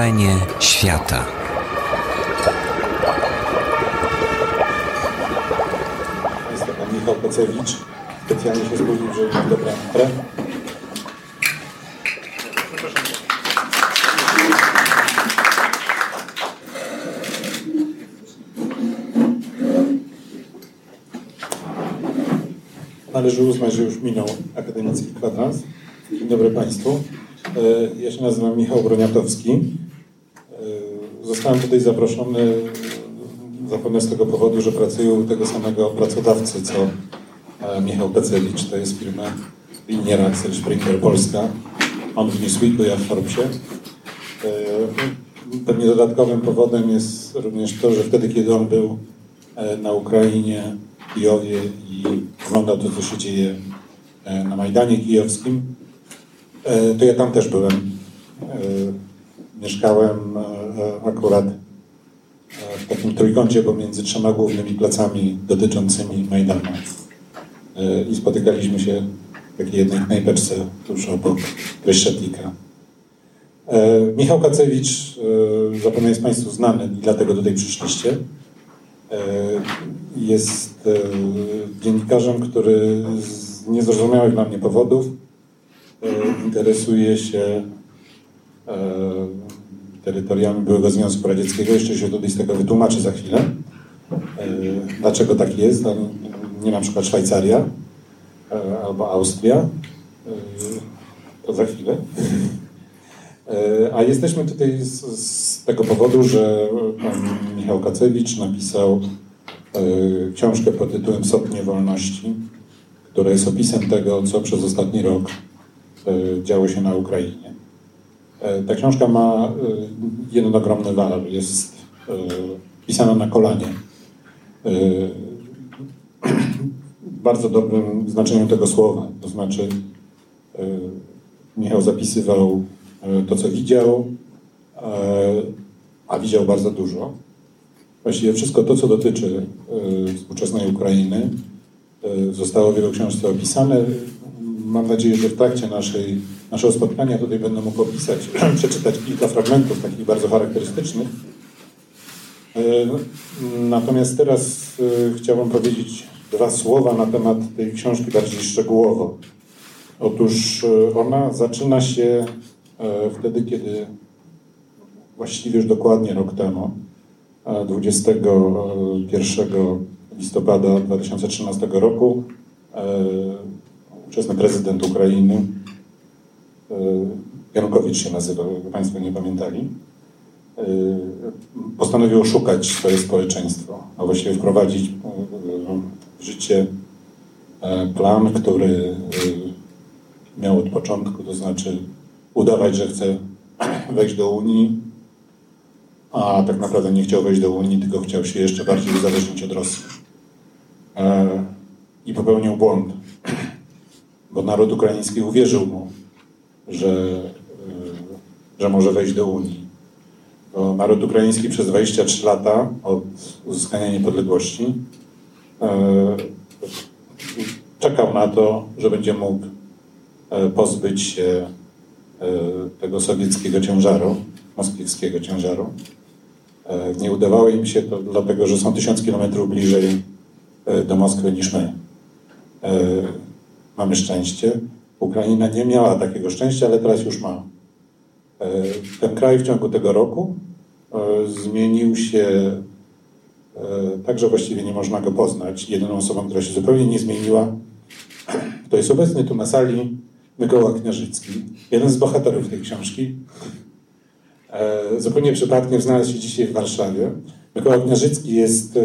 Wrażenie świata. Jest to pan Michał Pecewicz. Specjalnie się zgodził, że dobra pre. Należy uznać, że już minął akademicki kwadrans. Dzień dobry Państwu. E, Ja się nazywam Michał Broniatowski. Zostałem tutaj zaproszony zapewne z tego powodu, że pracuję u tego samego pracodawcy, co e, Michał Pecewicz. To jest firma Liniera Axel Springer Polska. On w Newsweeku, ja w Forbesie. E, Pewnie dodatkowym powodem jest również to, że wtedy, kiedy on był e, na Ukrainie, Kijowie i oglądał to, co się dzieje na Majdanie Kijowskim, to ja tam też byłem. Mieszkałem akurat e, w takim trójkącie pomiędzy trzema głównymi placami dotyczącymi Majdanu. E, I spotykaliśmy się w takiej jednej knajpeczce tuż obok Kryszczetlika. E, Michał Kacewicz e, zapewne jest Państwu znany i dlatego tutaj przyszliście. E, Jest e, dziennikarzem, który z niezrozumiałych dla mnie powodów e, interesuje się e, terytoriami byłego Związku Radzieckiego. Jeszcze się tutaj z tego wytłumaczy za chwilę. E, Dlaczego tak jest, nie na przykład Szwajcaria e, albo Austria. E, To za chwilę. A jesteśmy tutaj z, z tego powodu, że pan Michał Kacewicz napisał książkę pod tytułem Sopnie Wolności, która jest opisem tego, co przez ostatni rok działo się na Ukrainie. E, Ta książka ma e, jeden ogromny walor. Jest e, pisana na kolanie. Bardzo dobrym znaczeniu tego słowa. To znaczy, Michał zapisywał to, co widział, a widział bardzo dużo. Właściwie wszystko to, co dotyczy współczesnej Ukrainy, zostało w jego książce opisane. Mam nadzieję, że w trakcie naszej, naszego spotkania tutaj będę mógł opisać, przeczytać kilka fragmentów takich bardzo charakterystycznych. E, Natomiast teraz e, chciałbym powiedzieć dwa słowa na temat tej książki bardziej szczegółowo. Otóż e, ona zaczyna się wtedy, kiedy właściwie już dokładnie rok temu, e, 21 listopada 2013 roku, ówczesny prezydent Ukrainy, e, Janukowicz się nazywał, jakby Państwo nie pamiętali, e, postanowił oszukać swoje społeczeństwo, a właściwie wprowadzić e, w życie plan, który miał od początku, to znaczy udawać, że chce wejść do Unii, a tak naprawdę nie chciał wejść do Unii, tylko chciał się jeszcze bardziej uzależnić od Rosji. I popełnił błąd, bo naród ukraiński uwierzył mu, że, e, że może wejść do Unii. Naród ukraiński przez 23 lata od uzyskania niepodległości e, czekał na to, że będzie mógł e, pozbyć się tego sowieckiego ciężaru, moskiewskiego ciężaru. Nie udawało im się to dlatego, że są tysiąc kilometrów bliżej do Moskwy niż my. Mamy szczęście. Ukraina nie miała takiego szczęścia, ale teraz już ma. E, Ten kraj w ciągu tego roku e, zmienił się e, tak, że właściwie nie można go poznać. Jedyną osobą, która się zupełnie nie zmieniła, to jest obecny tu na sali Mykoła Kniarzycki, jeden z bohaterów tej książki. Zupełnie przypadkiem znalazł się dzisiaj w Warszawie. Mykoła Kniarzycki jest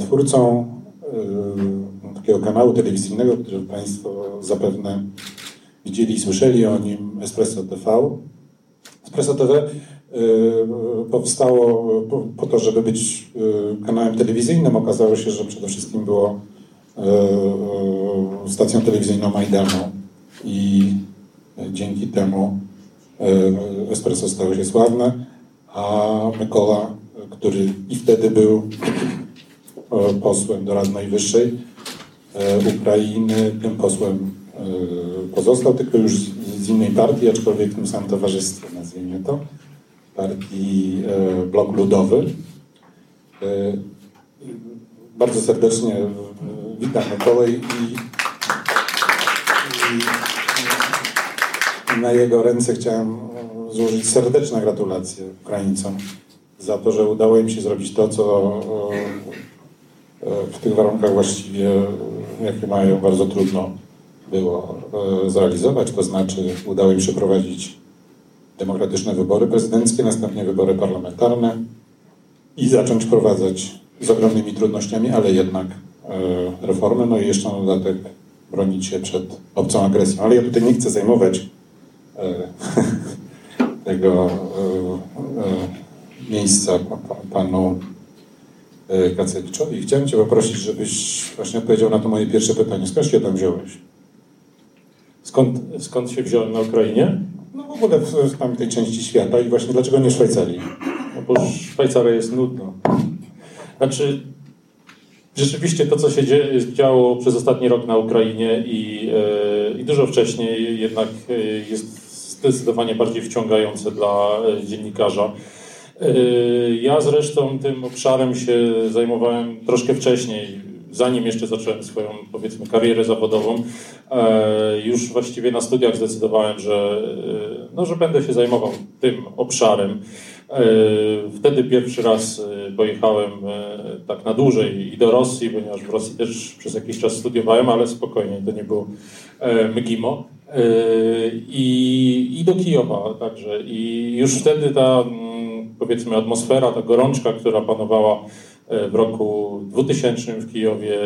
twórcą takiego kanału telewizyjnego, który Państwo zapewne widzieli i słyszeli o nim, Espresso TV. Espresso TV e, powstało po, to, żeby być e, kanałem telewizyjnym. Okazało się, że przede wszystkim było e, stacją telewizyjną Majdanu i dzięki temu Espresso stało się sławne, a Mykola, który i wtedy był posłem do Rady Najwyższej Ukrainy, tym posłem e, pozostał, tylko już z, innej partii, aczkolwiek w tym samym towarzystwie, nazwijmy to. partii Blok Ludowy. Bardzo serdecznie witam Mikołaj i, i na jego ręce chciałem złożyć serdeczne gratulacje Ukraińcom za to, że udało im się zrobić to, co w tych warunkach właściwie, jakie mają, bardzo trudno było zrealizować. To znaczy udało im się prowadzić demokratyczne wybory prezydenckie, następnie wybory parlamentarne i zacząć wprowadzać z ogromnymi trudnościami, ale jednak e, reformy, no i jeszcze na dodatek bronić się przed obcą agresją. Ale ja tutaj nie chcę zajmować e, tego e, miejsca panu Kacewiczowi. Chciałem cię poprosić, żebyś właśnie odpowiedział na to moje pierwsze pytanie. Skąd się tam wziąłeś? Skąd, skąd się wziąłem na Ukrainie? No w ogóle w, w tamtej części świata i właśnie dlaczego nie Szwajcarii? No bo Szwajcaria jest nudna. Znaczy, rzeczywiście to, co się działo przez ostatni rok na Ukrainie i, e, i dużo wcześniej, jednak e, jest zdecydowanie bardziej wciągające dla e, dziennikarza. Ja zresztą tym obszarem się zajmowałem troszkę wcześniej, zanim jeszcze zacząłem swoją, powiedzmy, karierę zawodową. Już właściwie na studiach zdecydowałem, że, no, że będę się zajmował tym obszarem. Wtedy pierwszy raz pojechałem tak na dłużej i do Rosji, ponieważ w Rosji też przez jakiś czas studiowałem, ale spokojnie, to nie było Mgimo. I, I do Kijowa także. I już wtedy ta, mm, powiedzmy, atmosfera, ta gorączka, która panowała w roku 2000 w Kijowie,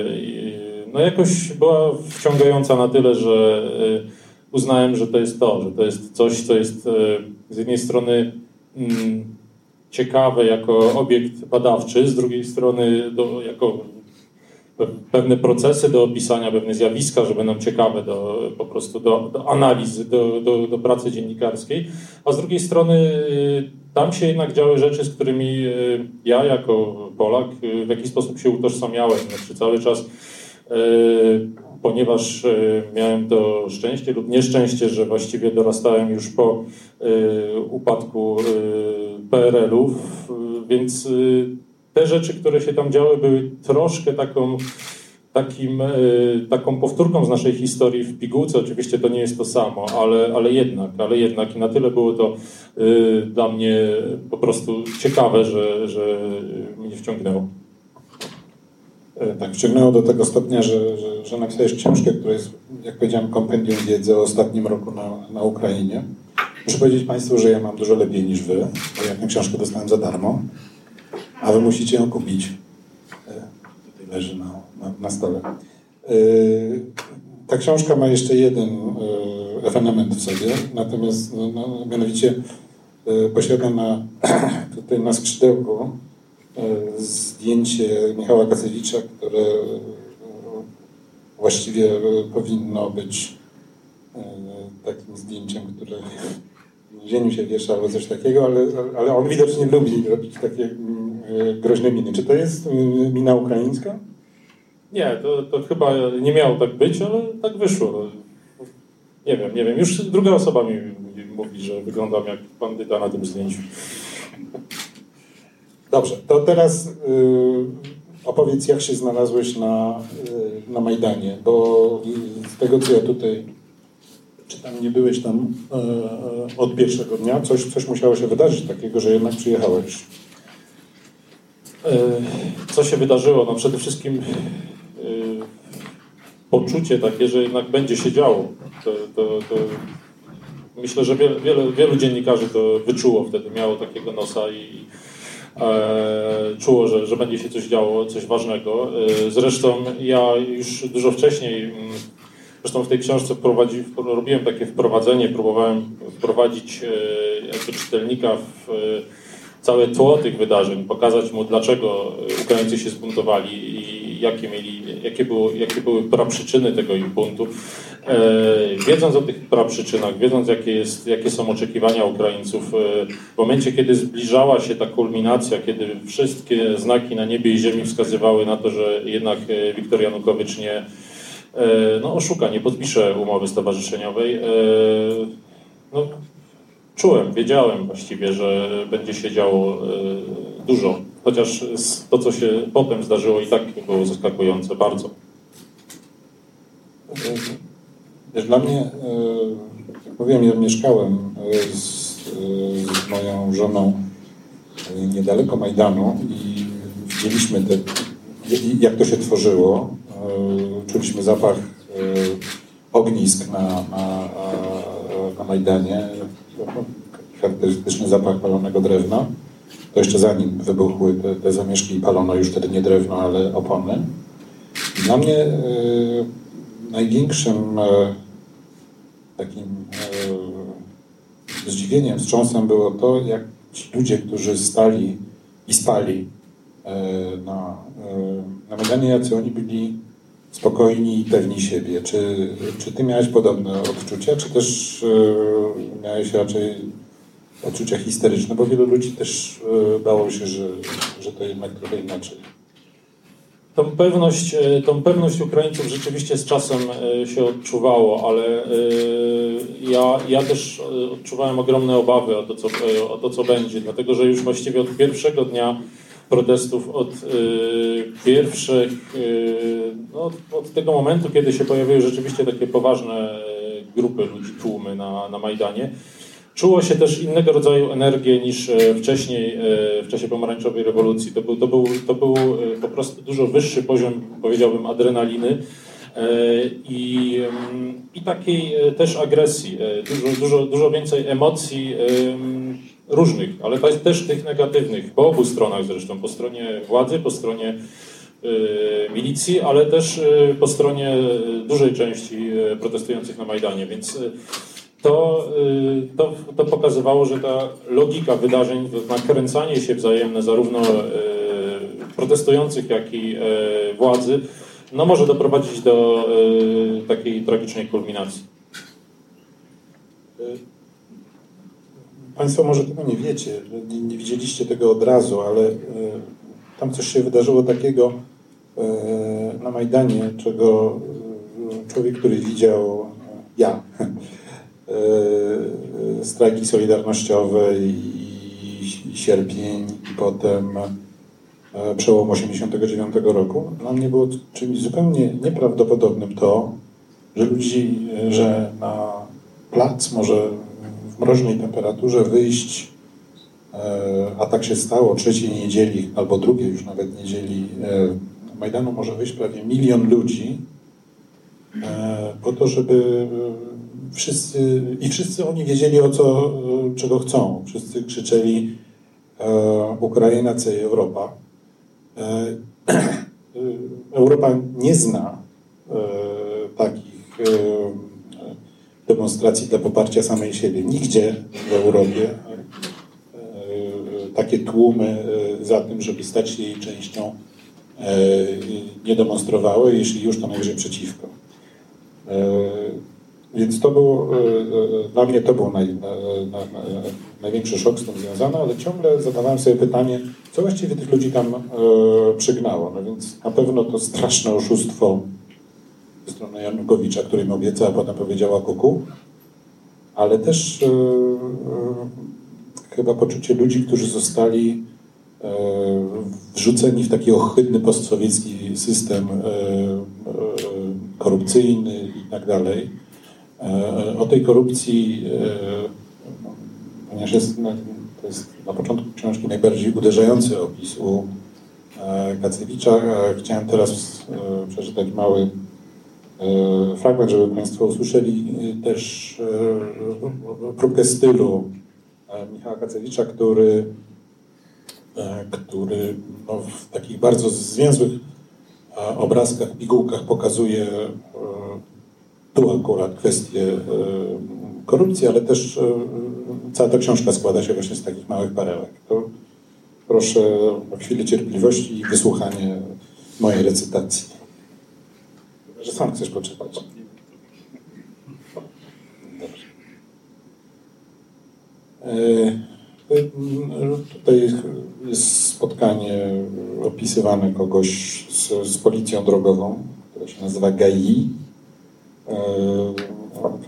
no jakoś była wciągająca na tyle, że uznałem, że to jest to, że to jest coś, co jest z jednej strony Mm, ciekawe jako obiekt badawczy, z drugiej strony do, jako pewne procesy do opisania, pewne zjawiska, że będą ciekawe do, po prostu do, do analizy, do, do, do, pracy dziennikarskiej, a z drugiej strony y, tam się jednak działy rzeczy, z którymi y, ja jako Polak y, w jakiś sposób się utożsamiałem. Znaczy cały czas ponieważ miałem to szczęście lub nieszczęście, że właściwie dorastałem już po upadku PRL-ów, więc te rzeczy, które się tam działy, były troszkę taką, takim, taką powtórką z naszej historii w pigułce. Oczywiście to nie jest to samo, ale, ale jednak, ale jednak i na tyle było to dla mnie po prostu ciekawe, że, że mnie wciągnęło. E, tak wciągnęło do tego stopnia, że, że, że napisałeś książkę, która jest, jak powiedziałem, kompendium wiedzy o ostatnim roku na, na Ukrainie. Muszę powiedzieć Państwu, że ja mam dużo lepiej niż Wy, bo ja tę książkę dostałem za darmo, a Wy musicie ją kupić. E, tutaj leży na, na, na stole. E, ta książka ma jeszcze jeden ewenement w sobie, natomiast no, no, mianowicie posiada na, tutaj na skrzydełku E, zdjęcie Michała Kacewicza, które e, właściwie powinno być e, takim zdjęciem, które w więzieniu się albo coś takiego, ale, ale on widocznie lubi robić takie groźne miny. Czy to jest mina ukraińska? Nie, to, to chyba nie miało tak być, ale tak wyszło. Nie wiem, nie wiem. Już druga osoba mi mówi, że wyglądam jak bandyta na tym zdjęciu. Dobrze, to teraz y, opowiedz, jak się znalazłeś na, y, na Majdanie, bo z tego, co ja tutaj czytam, nie byłeś tam y, od pierwszego dnia, coś, coś musiało się wydarzyć takiego, że jednak przyjechałeś. Co się wydarzyło? No przede wszystkim poczucie takie, że jednak będzie się działo. To, to, to myślę, że wiele, wiele, wielu dziennikarzy to wyczuło wtedy, miało takiego nosa i E, czuło, że, że będzie się coś działo, coś ważnego. E, zresztą ja już dużo wcześniej, mm, zresztą w tej książce wprowadzi, robiłem takie wprowadzenie, próbowałem wprowadzić e, czytelnika w całe tło tych wydarzeń, pokazać mu, dlaczego Ukraińcy się zbuntowali i jakie, mieli, jakie, było, jakie były praprzyczyny tego ich buntu. E, wiedząc o tych praprzyczynach, wiedząc jakie, jest, jakie są oczekiwania Ukraińców, e, w momencie, kiedy zbliżała się ta kulminacja, kiedy wszystkie znaki na niebie i ziemi wskazywały na to, że jednak e, Wiktor Janukowycz nie no, oszuka, nie podpisze umowy stowarzyszeniowej, no, czułem, wiedziałem właściwie, że będzie się działo dużo, chociaż to, co się potem zdarzyło i tak było zaskakujące bardzo. Wiesz, dla mnie, jak mówiłem, ja mieszkałem z, z moją żoną niedaleko Majdanu i widzieliśmy te, jak to się tworzyło. Czuliśmy zapach ognisk na, na, na Majdanie, charakterystyczny zapach palonego drewna. To jeszcze zanim wybuchły te, te zamieszki i palono już wtedy nie drewno, ale opony. Dla mnie e, największym e, takim e, zdziwieniem, wstrząsem było to, jak ci ludzie, którzy stali i spali e, na, e, na Majdanie, jacy oni byli spokojni i pewni siebie. Czy, czy ty miałeś podobne odczucia, czy też e, miałeś raczej odczucia histeryczne, bo wielu ludzi też bało się, że, że to jednak trochę inaczej. Tą pewność, tą pewność Ukraińców rzeczywiście z czasem się odczuwało, ale ja, ja też odczuwałem ogromne obawy o to, co, o to, co będzie, dlatego że już właściwie od pierwszego dnia protestów od y, pierwszych, y, no, od tego momentu, kiedy się pojawiły rzeczywiście takie poważne y, grupy ludzi, tłumy na, na Majdanie, czuło się też innego rodzaju energię niż e, wcześniej e, w czasie pomarańczowej rewolucji. To był, to był, to był po prostu dużo wyższy poziom, powiedziałbym, adrenaliny. I, mm, i takiej też agresji, dużo, dużo, dużo więcej emocji różnych, ale też tych negatywnych, po obu stronach zresztą, po stronie władzy, po stronie milicji, ale też po stronie dużej części protestujących na Majdanie, więc to, to, to pokazywało, że ta logika wydarzeń, nakręcanie się wzajemne zarówno protestujących, jak i władzy, no może doprowadzić do takiej tragicznej kulminacji. Państwo może tego nie wiecie, nie, nie widzieliście tego od razu, ale e, tam coś się wydarzyło takiego e, na Majdanie, czego e, człowiek, który widział ja, strajki solidarnościowe i, i sierpień i potem przełom 89 roku, dla mnie było czymś zupełnie nieprawdopodobnym to, że ludzi, że na plac może mroźnej temperaturze wyjść, e, a tak się stało, trzeciej niedzieli albo drugiej już nawet niedzieli e, Majdanu może wyjść prawie milion ludzi e, po to, żeby wszyscy, i wszyscy oni wiedzieli o co, czego chcą. Wszyscy krzyczeli Ukraina, C Europa. Europa nie zna takich demonstracji dla poparcia samej siebie. Nigdzie w Europie e, takie tłumy e, za tym, żeby stać się jej częścią, e, nie demonstrowały, jeśli już to najwyżej przeciwko. Więc to było, dla mnie to był naj, na, na, największy szok z tym związany, ale ciągle zadawałem sobie pytanie, co właściwie tych ludzi tam przygnało. No więc na pewno to straszne oszustwo ze strony Janukowicza, który mi obiecał, a potem powiedziała kuku, ale też e, e, chyba poczucie ludzi, którzy zostali e, wrzuceni w taki ohydny postsowiecki system korupcyjny i tak dalej. O tej korupcji, ponieważ jest, to jest na początku książki najbardziej uderzający opis u Kacewicza, chciałem teraz przeczytać mały fragment, żeby Państwo usłyszeli e, też e, próbkę stylu Michała Kacewicza, który, który no, w takich bardzo zwięzłych obrazkach, pigułkach pokazuje tu akurat kwestię korupcji, ale też cała ta książka składa się właśnie z takich małych perełek. To proszę o chwilę cierpliwości i wysłuchanie mojej recytacji że sam chcesz poczytać. Dobrze. E, tutaj jest spotkanie opisywane kogoś z, z policją drogową, która się nazywa GAI. E,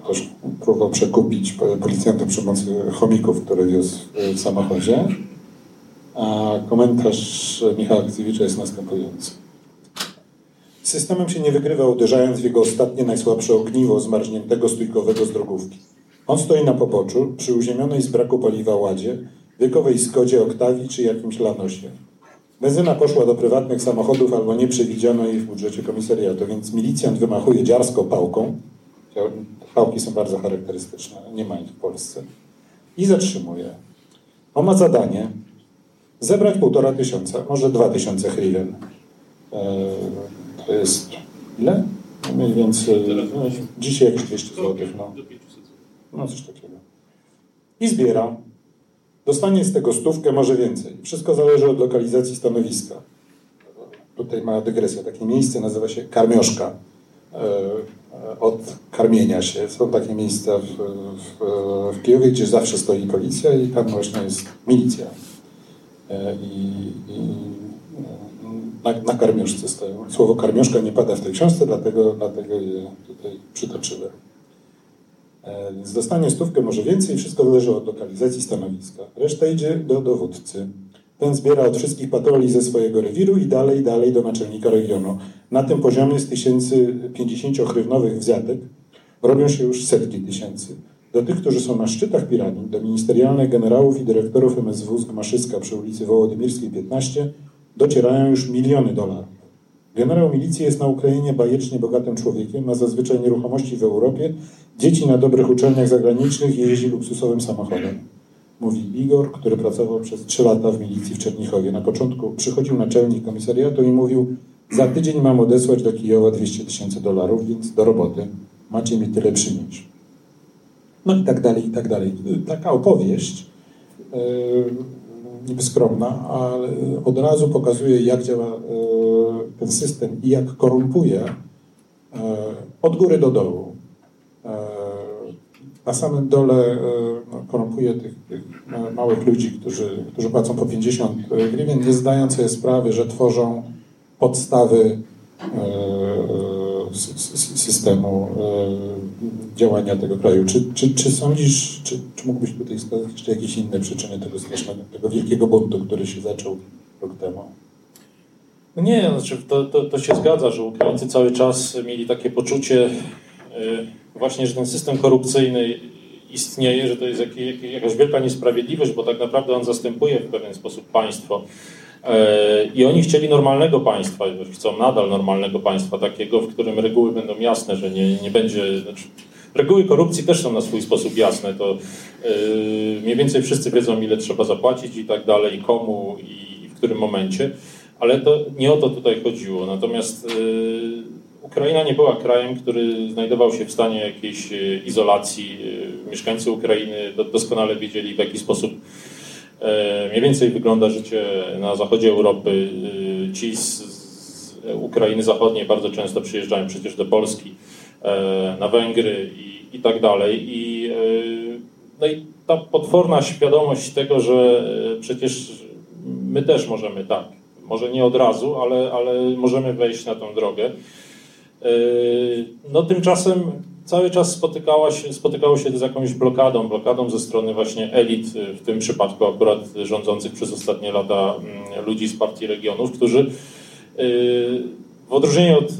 ktoś próbował przekupić policjanta przy pomocy chomików, które wiózł w samochodzie. A komentarz Michała Kciewicza jest następujący. Systemem się nie wygrywa uderzając w jego ostatnie najsłabsze ogniwo zmarzniętego stójkowego z drogówki. On stoi na poboczu, przy uziemionej z braku paliwa ładzie, wiekowej Skodzie Oktawii czy jakimś Lanosie. Benzyna poszła do prywatnych samochodów albo nie przewidziano jej w budżecie komisariatu, więc milicjant wymachuje dziarsko pałką. Pałki są bardzo charakterystyczne, nie ma ich w Polsce. I zatrzymuje. On ma zadanie zebrać półtora tysiąca, może dwa tysiące hrywen. E, to jest ile? Mniej więcej, no, dzisiaj jakieś 200 zł. No. no coś takiego. I zbiera. Dostanie z tego stówkę, może więcej. Wszystko zależy od lokalizacji stanowiska. Tutaj mała dygresja. Takie miejsce nazywa się karmioszka. E, od karmienia się. Są takie miejsca w, w, w Kijowie, gdzie zawsze stoi policja i tam właśnie jest milicja. E, I, i na, na karmioszce stoją. Słowo karmioszka nie pada w tej książce, dlatego, dlatego je tutaj przytoczyłem. E, więc dostanie stówkę, może więcej, wszystko zależy od lokalizacji stanowiska. Reszta idzie do dowódcy. Ten zbiera od wszystkich patroli ze swojego rewiru i dalej, dalej do naczelnika regionu. Na tym poziomie z tysięcy 50-chrywnowych wzjatek robią się już setki tysięcy. Do tych, którzy są na szczytach piranii, do ministerialnych generałów i dyrektorów MSW z Gmaszyska przy ulicy Wołodymirskiej 15 docierają już miliony dolarów. Generał milicji jest na Ukrainie bajecznie bogatym człowiekiem, ma zazwyczaj nieruchomości w Europie, dzieci na dobrych uczelniach zagranicznych i jeździ luksusowym samochodem. Mówi Igor, który pracował przez trzy lata w milicji w Czernichowie. Na początku przychodził naczelnik komisariatu i mówił za tydzień mam odesłać do Kijowa 200 tysięcy dolarów, więc do roboty. Macie mi tyle przynieść. No i tak dalej, i tak dalej. Taka opowieść yy, niby skromna, ale od razu pokazuje, jak działa e, ten system i jak korumpuje e, od góry do dołu. E, na samym dole no, korumpuje tych, tych, małych ludzi, którzy, którzy płacą po 50 grywien, nie zdając sobie sprawy, że tworzą podstawy systemu działania tego kraju. Czy, czy, czy sądzisz, czy, czy mógłbyś tutaj wskazać jeszcze jakieś inne przyczyny tego strasznego, tego wielkiego buntu, który się zaczął rok temu? No nie, znaczy to, to, to się zgadza, że Ukraińcy cały czas mieli takie poczucie właśnie, że ten system korupcyjny istnieje, że to jest jakaś wielka niesprawiedliwość, bo tak naprawdę on zastępuje w pewien sposób państwo. E, I oni chcieli normalnego państwa, chcą nadal normalnego państwa, takiego, w którym reguły będą jasne, że nie, nie będzie. Znaczy, reguły korupcji też są na swój sposób jasne. To yy, mniej więcej wszyscy wiedzą, ile trzeba zapłacić i tak dalej, komu i w którym momencie, ale to nie o to tutaj chodziło. Natomiast yy, Ukraina nie była krajem, który znajdował się w stanie jakiejś izolacji. Mieszkańcy Ukrainy doskonale wiedzieli, w jaki sposób mniej więcej wygląda życie na zachodzie Europy. E, ci z, Ukrainy Zachodniej bardzo często przyjeżdżają przecież do Polski, e, na Węgry i, i tak dalej. I, no i ta potworna świadomość tego, że przecież my też możemy tak, może nie od razu, ale, ale możemy wejść na tą drogę. No tymczasem cały czas spotykała się, spotykało się z jakąś blokadą, blokadą ze strony właśnie elit, w tym przypadku akurat rządzących przez ostatnie lata mm, ludzi z partii regionów, którzy y, w odróżnieniu od y,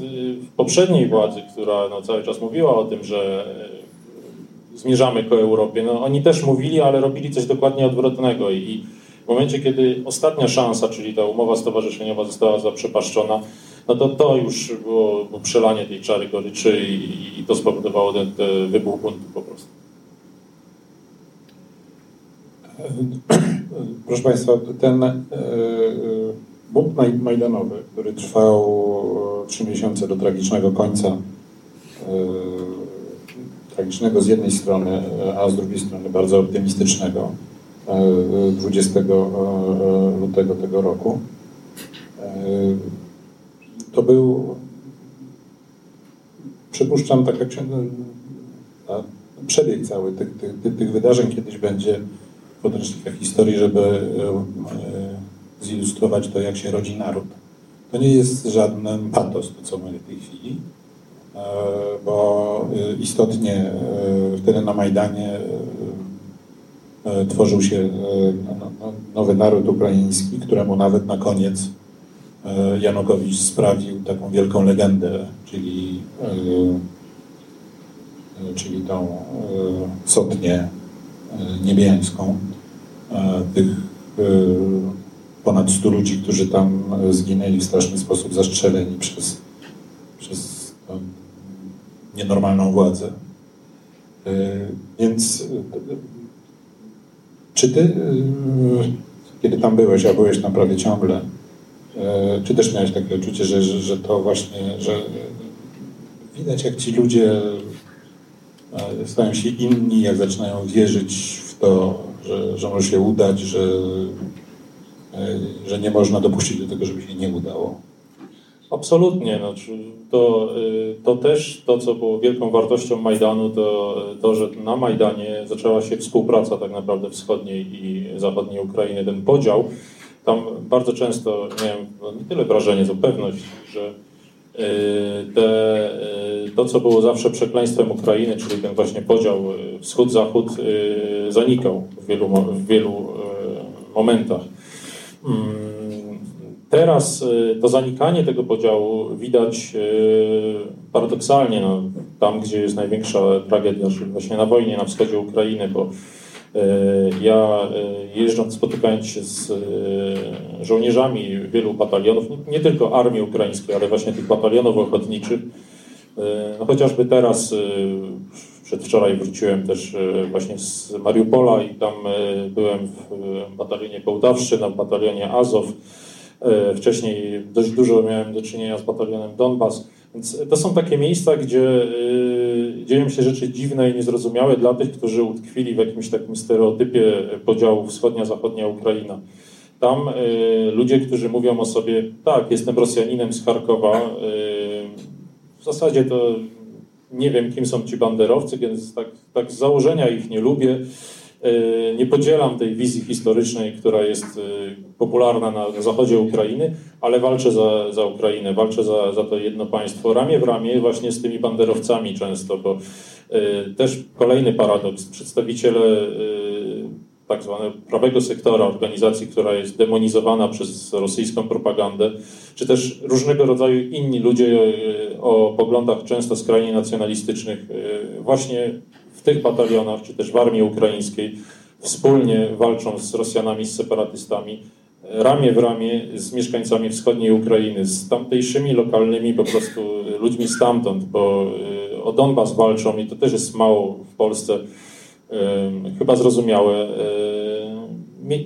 poprzedniej władzy, która no, cały czas mówiła o tym, że y, zmierzamy ku Europie, no, oni też mówili, ale robili coś dokładnie odwrotnego. I w momencie, kiedy ostatnia szansa, czyli ta umowa stowarzyszeniowa została zaprzepaszczona, no to to już było, było przelanie tej czary goryczy i, i to spowodowało ten, ten wybuch buntu po prostu. Proszę Państwa, ten e, e, bunt majdanowy, który trwał trzy miesiące do tragicznego końca, e, tragicznego z jednej strony, a z drugiej strony bardzo optymistycznego, 20 lutego tego roku, to był, przypuszczam, tak jak się, no, przebieg cały tych, tych, tych wydarzeń kiedyś będzie w podręcznikach historii, żeby e, zilustrować to, jak się rodzi naród. To nie jest żaden patos, to co mamy w tej chwili. bo istotnie wtedy na Majdanie tworzył się no, no, nowy naród ukraiński, któremu nawet na koniec Janukowicz sprawił taką wielką legendę, czyli, czyli tą sotnię niebiańską tych ponad 100 ludzi, którzy tam zginęli w straszny sposób zastrzeleni przez, przez nienormalną władzę. Więc czy ty, kiedy tam byłeś, a byłeś tam prawie ciągle, czy też miałeś takie uczucie, że, że, że to właśnie, że widać jak ci ludzie stają się inni, jak zaczynają wierzyć w to, że, że może się udać, że, e, że nie można dopuścić do tego, żeby się nie udało. Absolutnie. No, to, e, to też to, co było wielką wartością Majdanu, to to, że na Majdanie zaczęła się współpraca tak naprawdę wschodniej i zachodniej Ukrainy, ten podział. Tam bardzo często miałem nie tyle wrażenie, co pewność, że e, te, to, co było zawsze przekleństwem Ukrainy, czyli ten właśnie podział wschód-zachód, zanikał w wielu, w wielu momentach. Mm, teraz to zanikanie tego podziału widać paradoksalnie no, tam, gdzie jest największa tragedia, czyli właśnie na wojnie na wschodzie Ukrainy, bo ja jeżdżąc, spotykając się z żołnierzami wielu batalionów, nie tylko armii ukraińskiej, ale właśnie tych batalionów ochotniczych, no chociażby teraz Przedwczoraj wróciłem też e, właśnie z Mariupola i tam e, byłem w batalionie Połtawszczyna, w batalionie Azow. E, wcześniej dość dużo miałem do czynienia z batalionem Donbas. Więc to są takie miejsca, gdzie dzieją się rzeczy dziwne i niezrozumiałe dla tych, którzy utkwili w jakimś takim stereotypie podziału wschodnia-zachodnia Ukraina. Tam ludzie, którzy mówią o sobie, tak, jestem Rosjaninem z Charkowa, w zasadzie to nie wiem, kim są ci banderowcy, więc tak, tak z założenia ich nie lubię. E, nie podzielam tej wizji historycznej, która jest e, popularna na zachodzie Ukrainy, ale walczę za, za Ukrainę, walczę za, za to jedno państwo ramię w ramię właśnie z tymi banderowcami często, bo e, też kolejny paradoks. Przedstawiciele tak zwanego prawego sektora organizacji, która jest demonizowana przez rosyjską propagandę, czy też różnego rodzaju inni ludzie o poglądach często skrajnie nacjonalistycznych, właśnie tych batalionach, czy też w armii ukraińskiej, wspólnie walczą z Rosjanami, z separatystami, ramię w ramię z mieszkańcami wschodniej Ukrainy, z tamtejszymi lokalnymi po prostu ludźmi stamtąd, bo e, o Donbas walczą i to też jest mało w Polsce chyba zrozumiałe.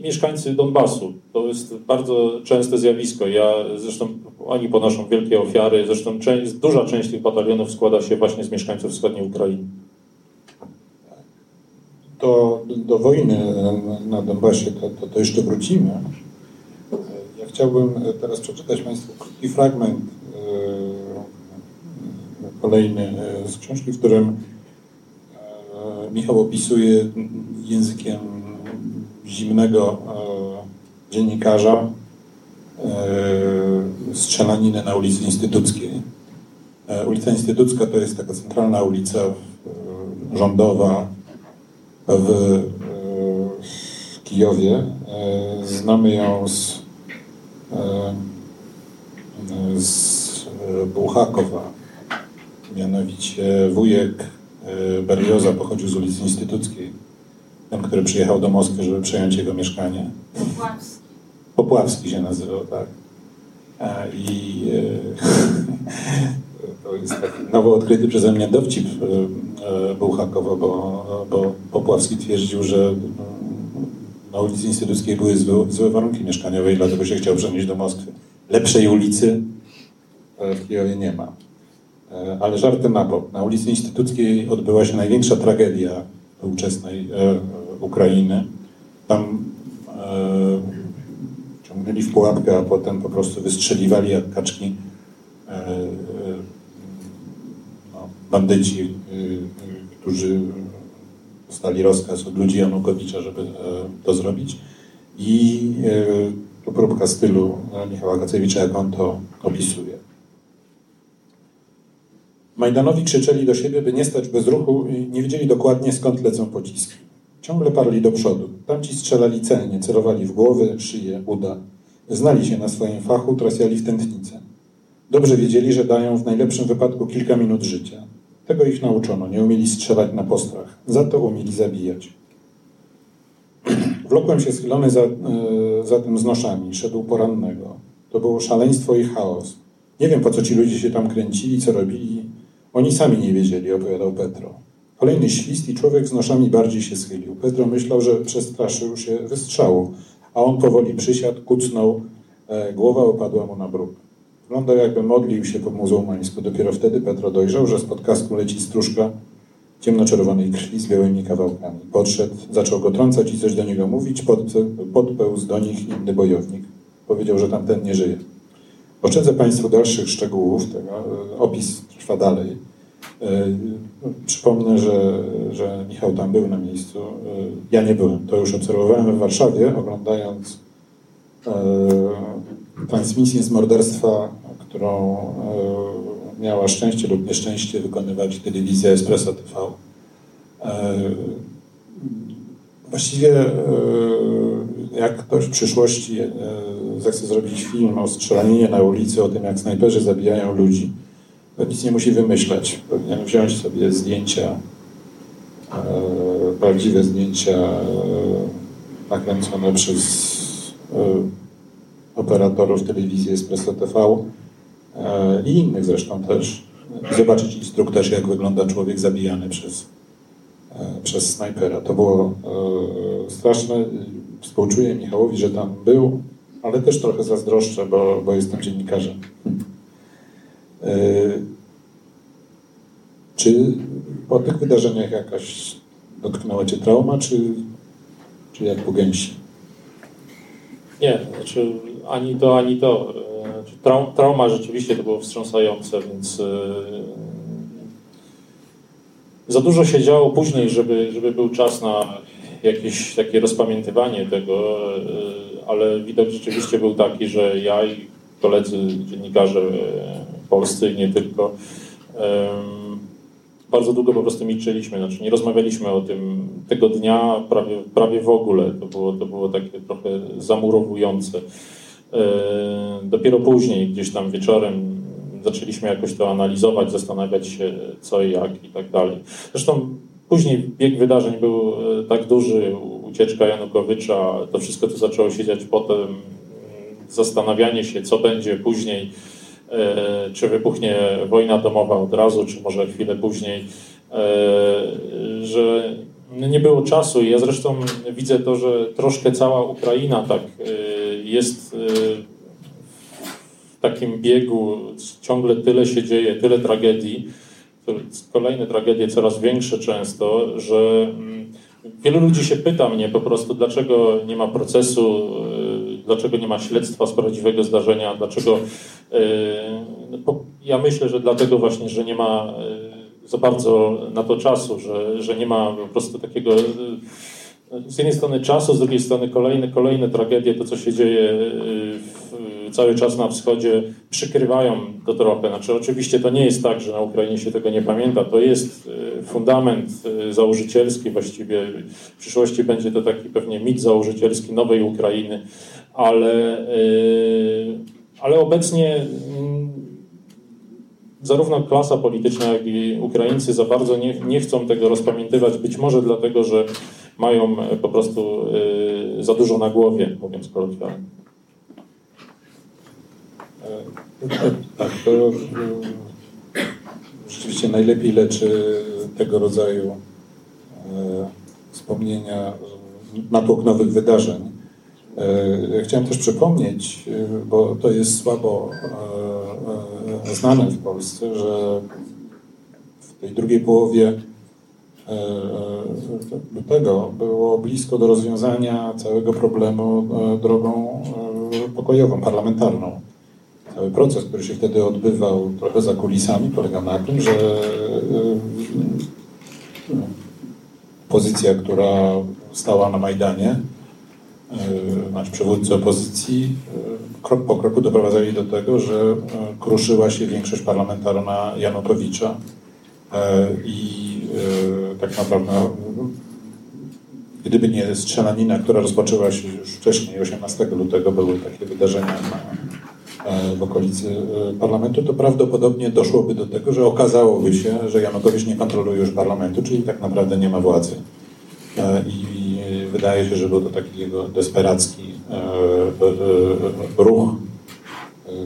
Mieszkańcy Donbasu to jest bardzo częste zjawisko. Ja zresztą oni ponoszą wielkie ofiary. Zresztą część, duża część tych batalionów składa się właśnie z mieszkańców wschodniej Ukrainy. Do, do wojny na Donbasie to, to, to jeszcze wrócimy. Ja chciałbym teraz przeczytać Państwu krótki fragment kolejny z książki, w którym Michał opisuje językiem zimnego e, dziennikarza e, strzelaninę na ulicy Instytuckiej. E, ulica Instytucka to jest taka centralna ulica rządowa w, w Kijowie. Znamy ją z, z Buchakowa. Mianowicie wujek E, Berlioza pochodził z ulicy Instytuckiej, ten, który przyjechał do Moskwy, żeby przejąć jego mieszkanie. Popławski. Popławski się nazywał, tak. I e, to jest taki nowo odkryty przeze mnie dowcip e, Bułhakowa, bo, bo Popławski twierdził, że na ulicy Instytuckiej były złe, złe warunki mieszkaniowe i dlatego się chciał przenieść do Moskwy. Lepszej ulicy w Kijowie nie ma. Ale żarty na bok. Na ulicy Instytuckiej odbyła się największa tragedia ówczesnej e, Ukrainy. Tam ciągnęli w pułapkę, a potem po prostu wystrzeliwali jak kaczki bandyci, którzy dostali rozkaz od ludzi Janukowicza, żeby to zrobić. I tu próbka stylu Michała Gacewicza, jak on to opisuje. Majdanowi krzyczeli do siebie, by nie stać bez ruchu i nie wiedzieli dokładnie skąd lecą pociski. Ciągle parli do przodu. Tamci strzelali celnie, celowali w głowy, szyję, uda. Znali się na swoim fachu, trasjali w tętnicę. Dobrze wiedzieli, że dają w najlepszym wypadku kilka minut życia. Tego ich nauczono, nie umieli strzelać na postrach, za to umieli zabijać. Wlokłem się schylony za, e, za tym z noszami, szedł porannego. To było szaleństwo i chaos. Nie wiem, po co ci ludzie się tam kręcili, co robili. Oni sami nie wiedzieli, opowiadał Petro. Kolejny świst i człowiek z noszami bardziej się schylił. Petro myślał, że przestraszył się wystrzału, a on powoli przysiadł, kucnął, e, głowa opadła mu na bruk. Wyglądał jakby modlił się po muzułmańsku. Dopiero wtedy Petro dojrzał, że z podkasku leci stróżka ciemnoczerwonej krwi z białymi kawałkami. Podszedł, zaczął go trącać i coś do niego mówić, pod, podpełzł do nich inny bojownik. Powiedział, że tamten nie żyje. Oszczędzę Państwu dalszych szczegółów, tego, e, opis trwa dalej. E, przypomnę, że, że Michał tam był na miejscu. E, ja nie byłem. To już obserwowałem w Warszawie, oglądając transmisję z morderstwa, którą miała szczęście lub nieszczęście wykonywać telewizja Espresso TV. Właściwie jak ktoś w przyszłości zechce zrobić film o strzelaninie na ulicy, o tym jak snajperzy zabijają ludzi, to nic nie musi wymyśleć. Powinien wziąć sobie zdjęcia, e, prawdziwe zdjęcia e, nakręcone przez e, operatorów telewizji Espresso TV e, i innych zresztą też. Zobaczyć instruktorze, jak wygląda człowiek zabijany przez, e, przez snajpera. To było e, straszne. Współczuję Michałowi, że tam był, ale też trochę zazdroszczę, bo, bo jestem dziennikarzem. Czy po tych wydarzeniach jakaś dotknęła Cię trauma, czy, czy jak po gęsi? Nie, znaczy ani to, ani to. E, trauma rzeczywiście to było wstrząsające, więc e, za dużo się działo później, żeby, żeby był czas na jakieś takie rozpamiętywanie tego, ale widok rzeczywiście był taki, że ja i koledzy dziennikarze polscy nie tylko bardzo długo po prostu milczeliśmy, znaczy nie rozmawialiśmy o tym tego dnia prawie, prawie w ogóle. To było, to było takie trochę zamurowujące. Dopiero później, gdzieś tam wieczorem, zaczęliśmy jakoś to analizować, zastanawiać się co i jak i tak dalej. Zresztą później bieg wydarzeń był e, tak duży, ucieczka Janukowycza, to wszystko, co zaczęło się dziać potem, zastanawianie się, co będzie później, e, czy wybuchnie wojna domowa od razu, czy może chwilę później, e, że nie było czasu. Ja zresztą widzę to, że troszkę cała Ukraina tak e, jest w takim biegu, ciągle tyle się dzieje, tyle tragedii, kolejne tragedie coraz większe często, że mm, wielu ludzi się pyta mnie po prostu, dlaczego nie ma procesu dlaczego nie ma śledztwa z prawdziwego zdarzenia, dlaczego. E, ja myślę, że dlatego właśnie, że nie ma za bardzo na to czasu, że, że nie ma po prostu takiego z jednej strony czasu, z drugiej strony kolejne, kolejne tragedie, to co się dzieje w, cały czas na wschodzie, przykrywają to trochę. Znaczy, oczywiście to nie jest tak, że na Ukrainie się tego nie pamięta. To jest fundament założycielski właściwie. W przyszłości będzie to taki pewnie mit założycielski nowej Ukrainy ale, y, ale obecnie mm, zarówno klasa polityczna, jak i Ukraińcy za bardzo nie, nie chcą tego rozpamiętywać, być może dlatego, że mają po prostu y, za dużo na głowie, mówiąc kolokwialnie. E, tak, to rzeczywiście najlepiej leczy tego rodzaju e, wspomnienia natłok nowych wydarzeń. E, chciałem też przypomnieć, e, bo to jest słabo e, znane w Polsce, że w tej drugiej połowie lutego było blisko do rozwiązania całego problemu drogą pokojową, parlamentarną. Cały proces, który się wtedy odbywał trochę za kulisami, polegał na tym, że pozycja, która stała na Majdanie, nasz przywódca opozycji krok po kroku doprowadzali do tego, że e, kruszyła się większość parlamentarna Janukowicza i tak naprawdę gdyby nie strzelanina, która rozpoczęła się już wcześniej, 18 lutego były takie wydarzenia w okolicy parlamentu, to prawdopodobnie doszłoby do tego, że okazałoby się, że Janukowicz nie kontroluje już parlamentu, czyli tak naprawdę nie ma władzy. I wydaje się, że był to taki jego desperacki e, e, ruch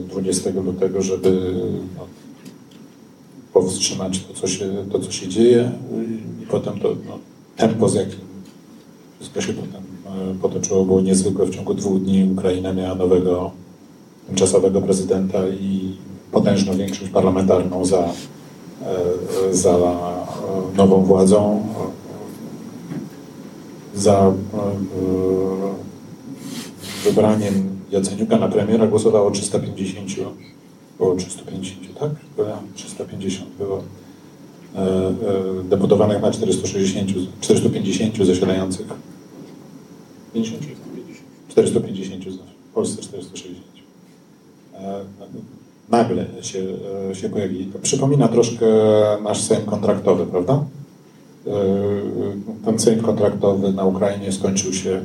20 e, lutego, żeby no, powstrzymać to co, się, to, co się dzieje i potem to no, tempo, z jakim wszystko się potem potoczyło, było niezwykłe. W ciągu dwóch dni Ukraina miała nowego tymczasowego prezydenta i potężną większość parlamentarną za, za nową władzą za e, wybraniem Jaceniuka na premiera głosowało 350, było 350, tak? 350 było e, e, deputowanych na 460, 450 zasiadających. 50 450 w Polsce 460. Nagle się, się pojawili. Przypomina troszkę nasz Sejm kontraktowy, prawda? Ten sejm kontraktowy na Ukrainie skończył się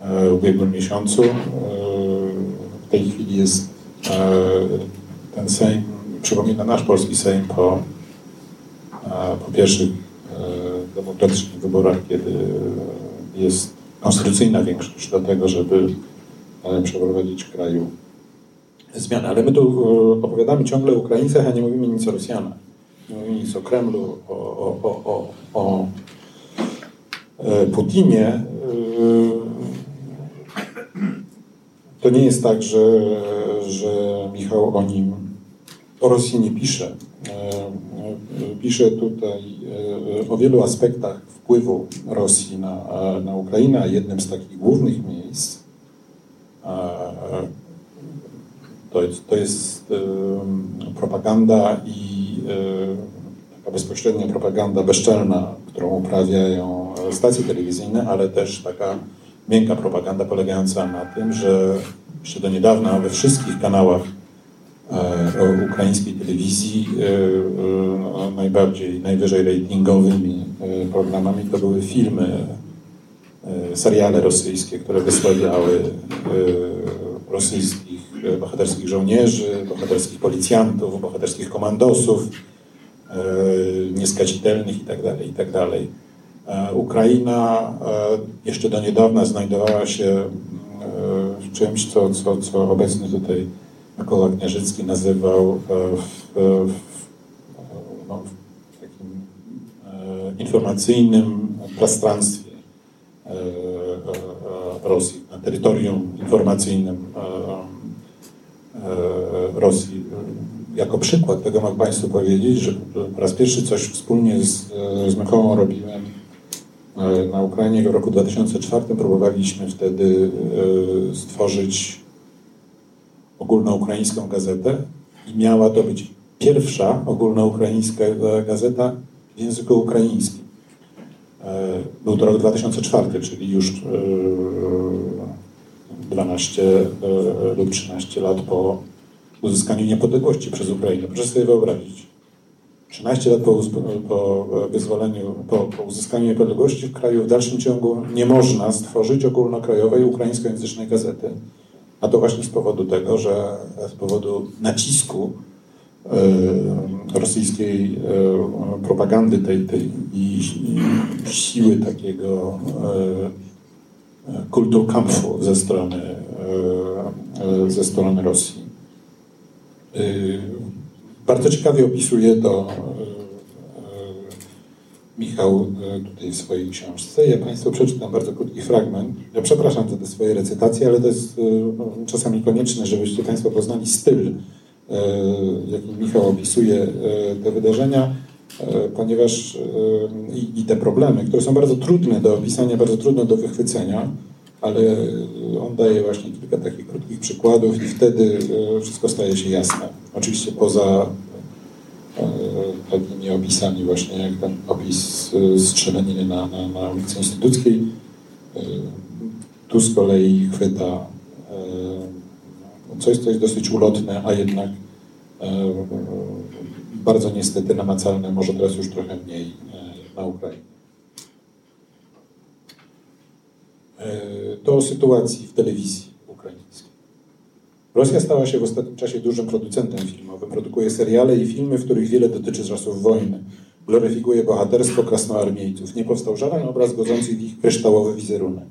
e, w ubiegłym miesiącu. E, w tej chwili jest e, ten sejm, przypomina nasz polski sejm po, po pierwszych demokratycznych wyborach, kiedy jest konstytucyjna większość do tego, żeby przeprowadzić w kraju zmiany. Ale my tu opowiadamy ciągle o Ukraińcach, a nie mówimy nic o Rosjanach. Nic o Kremlu, o, o, o, o E, Putinie, e, to nie jest tak, że, że Michał o nim, o Rosji nie pisze. E, pisze tutaj o wielu aspektach wpływu Rosji na, na Ukrainę, a jednym z takich głównych miejsc to jest, to jest propaganda i taka bezpośrednia propaganda bezczelna, którą uprawiają stacje telewizyjne, ale też taka miękka propaganda polegająca na tym, że jeszcze do niedawna we wszystkich kanałach e, ukraińskiej telewizji e, e, najbardziej, najwyżej ratingowymi e, programami to były filmy, e, seriale rosyjskie, które wysławiały e, rosyjskich bohaterskich żołnierzy, bohaterskich policjantów, bohaterskich komandosów, nieskazitelnych itd., tak itd. Tak E, Ukraina e, jeszcze do niedawna znajdowała się e, w czymś, co, co, co obecny tutaj Mikoła Kniarzycki nazywał w, w, no, w takim informacyjnym prostranstwie Rosji, terytorium informacyjnym Rosji. Jako przykład tego mogę Państwu powiedzieć, że po raz pierwszy coś wspólnie z, z Mykołą robiłem E, na Ukrainie w roku 2004 próbowaliśmy wtedy e, stworzyć ogólnoukraińską gazetę i miała to być pierwsza ogólnoukraińska gazeta w języku ukraińskim. E, był to rok 2004, czyli już 12 lub 13 lat po uzyskaniu niepodległości przez Ukrainę. Proszę sobie wyobrazić. 13 lat po, po wyzwoleniu, po, po, uzyskaniu niepodległości w kraju w dalszym ciągu nie można stworzyć ogólnokrajowej ukraińskojęzycznej gazety. A to właśnie z powodu tego, że z powodu nacisku e, rosyjskiej e, propagandy tej, tej i, i siły takiego e, kultu kampfu ze strony, e, ze strony Rosji. E, bardzo ciekawie opisuje to e, Michał tutaj w swojej książce. Ja Państwu przeczytam bardzo krótki fragment. Ja przepraszam za te swoje recytacje, ale to jest czasami konieczne, żebyście Państwo poznali styl, jaki Michał opisuje te wydarzenia, ponieważ i, i te problemy, które są bardzo trudne do opisania, bardzo trudne do wychwycenia, ale on daje właśnie kilka takich krótkich przykładów i wtedy e, wszystko staje się jasne. Oczywiście poza e, takimi opisami właśnie jak ten opis strzelaniny na, na, na ulicy Instytuckiej. E, tu z kolei chwyta coś, co jest dosyć ulotne, a jednak bardzo niestety namacalne, może teraz już trochę mniej na Ukrainie. To o sytuacji w telewizji ukraińskiej. Rosja stała się w ostatnim czasie dużym producentem filmowym. Produkuje seriale i filmy, w których wiele dotyczy czasów wojny. Gloryfikuje bohaterstwo krasnoarmiejców. Nie powstał żaden obraz godzący w ich kryształowy wizerunek.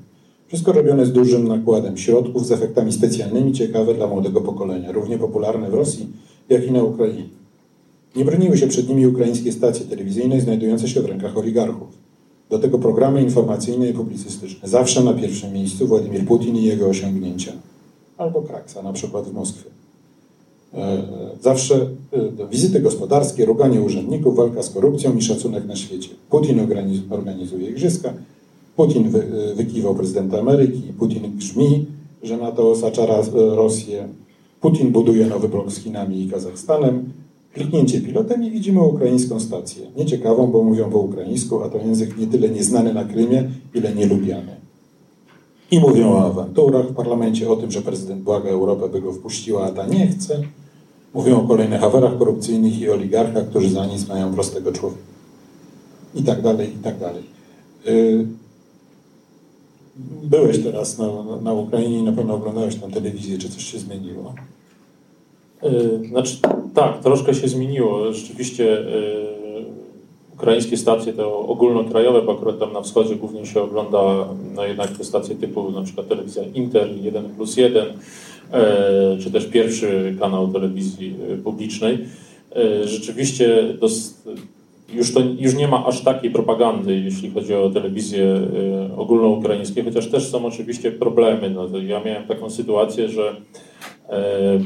Wszystko robione z dużym nakładem środków, z efektami specjalnymi, ciekawe dla młodego pokolenia, równie popularne w Rosji, jak i na Ukrainie. Nie broniły się przed nimi ukraińskie stacje telewizyjne znajdujące się w rękach oligarchów. Do tego programy informacyjne i publicystyczne. Zawsze na pierwszym miejscu Władimir Putin i jego osiągnięcia. Albo Kraksa, na przykład w Moskwie. E, zawsze e, wizyty gospodarskie, ruganie urzędników, walka z korupcją i szacunek na świecie. Putin organizuje igrzyska, Putin wy, wykiwał prezydenta Ameryki, Putin grzmi, że na to osacza Rosję. Putin buduje nowy blok z Chinami i Kazachstanem. Kliknięcie pilotem i widzimy ukraińską stację. Nieciekawą, bo mówią po ukraińsku, a to język nie tyle nieznany na Krymie, ile nielubiany. I mówią o awanturach w parlamencie, o tym, że prezydent błaga Europę, by go wpuściła, a ta nie chce. Mówią o kolejnych aferach korupcyjnych i oligarchach, którzy za nic mają prostego człowieka. I tak dalej, i tak dalej. Y, byłeś teraz na, na Ukrainie i na pewno oglądałeś tam telewizję. Czy coś się zmieniło? Y, znaczy, tak, troszkę się zmieniło. Rzeczywiście y, ukraińskie stacje to ogólnokrajowe, bo akurat tam na wschodzie głównie się ogląda no jednak te stacje typu na przykład telewizja Inter 1 plus 1, e, czy też pierwszy kanał telewizji e, publicznej. E, rzeczywiście już, to, już nie ma aż takiej propagandy, jeśli chodzi o telewizję ogólnoukraińską, chociaż też są oczywiście problemy. No, ja miałem taką sytuację, że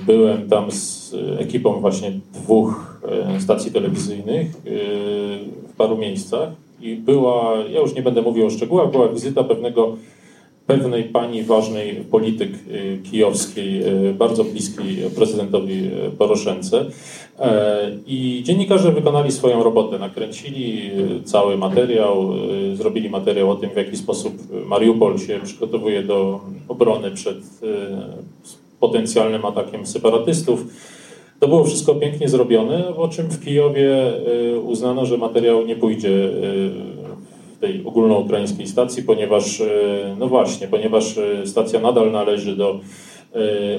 byłem tam z ekipą właśnie dwóch stacji telewizyjnych w paru miejscach i była, ja już nie będę mówił o szczegółach, była wizyta pewnego pewnej pani ważnej polityk kijowskiej, bardzo bliskiej prezydentowi Poroszence. E, I dziennikarze wykonali swoją robotę, nakręcili cały materiał, zrobili materiał o tym, w jaki sposób Mariupol się przygotowuje do obrony przed potencjalnym atakiem separatystów. To było wszystko pięknie zrobione, po czym w Kijowie uznano, że materiał nie pójdzie tej ogólnoukraińskiej stacji, ponieważ, e, no właśnie, ponieważ stacja nadal należy do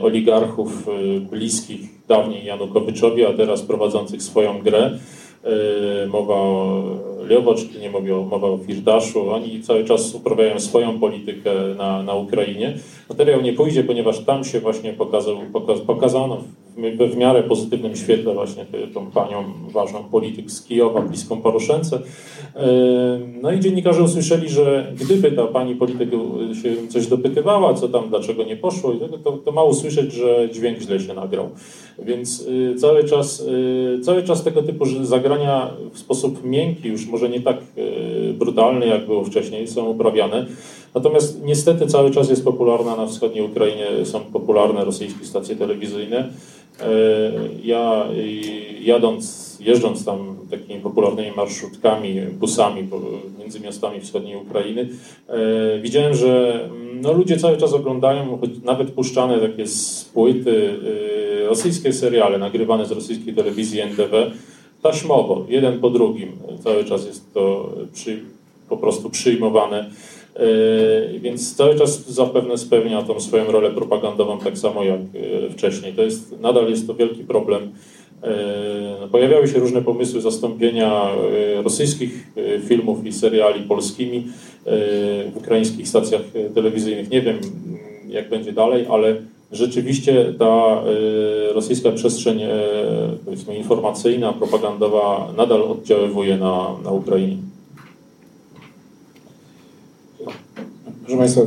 oligarchów bliskich dawniej Janukowyczowi, a teraz prowadzących swoją grę. Mowa o Leoboczkinie, mowa o Firdaszu. Oni cały czas uprawiają swoją politykę na, na Ukrainie. Materiał nie pójdzie, ponieważ tam się właśnie pokazał, pokazano w, miarę pozytywnym świetle właśnie tą panią ważną polityk z Kijowa, bliską Poroszence. No i dziennikarze usłyszeli, że gdyby ta pani polityk się coś dopytywała, co tam, dlaczego nie poszło, to, to ma usłyszeć, że dźwięk źle się nagrał. Więc y, cały czas, cały czas tego typu zagrania w sposób miękki, już może nie tak brutalny, jak było wcześniej, są uprawiane. Natomiast niestety cały czas jest popularna na wschodniej Ukrainie, są popularne rosyjskie stacje telewizyjne. E, ja jadąc, jeżdżąc tam takimi popularnymi marszutkami, busami między miastami wschodniej Ukrainy, e, widziałem, że mm, no, ludzie cały czas oglądają, nawet puszczane takie z płyty, e, rosyjskie seriale nagrywane z rosyjskiej telewizji NTV, taśmowo, jeden po drugim. Cały czas jest to przy, po prostu przyjmowane więc cały czas zapewne spełnia tą swoją rolę propagandową tak samo jak yy, wcześniej. To jest, nadal jest to wielki problem. Yy, no, pojawiały się różne pomysły zastąpienia rosyjskich filmów i seriali polskimi w ukraińskich stacjach telewizyjnych. Nie wiem, jak będzie dalej, ale rzeczywiście ta rosyjska przestrzeń informacyjna, propagandowa nadal oddziaływuje na, na Ukrainie. Proszę Państwa,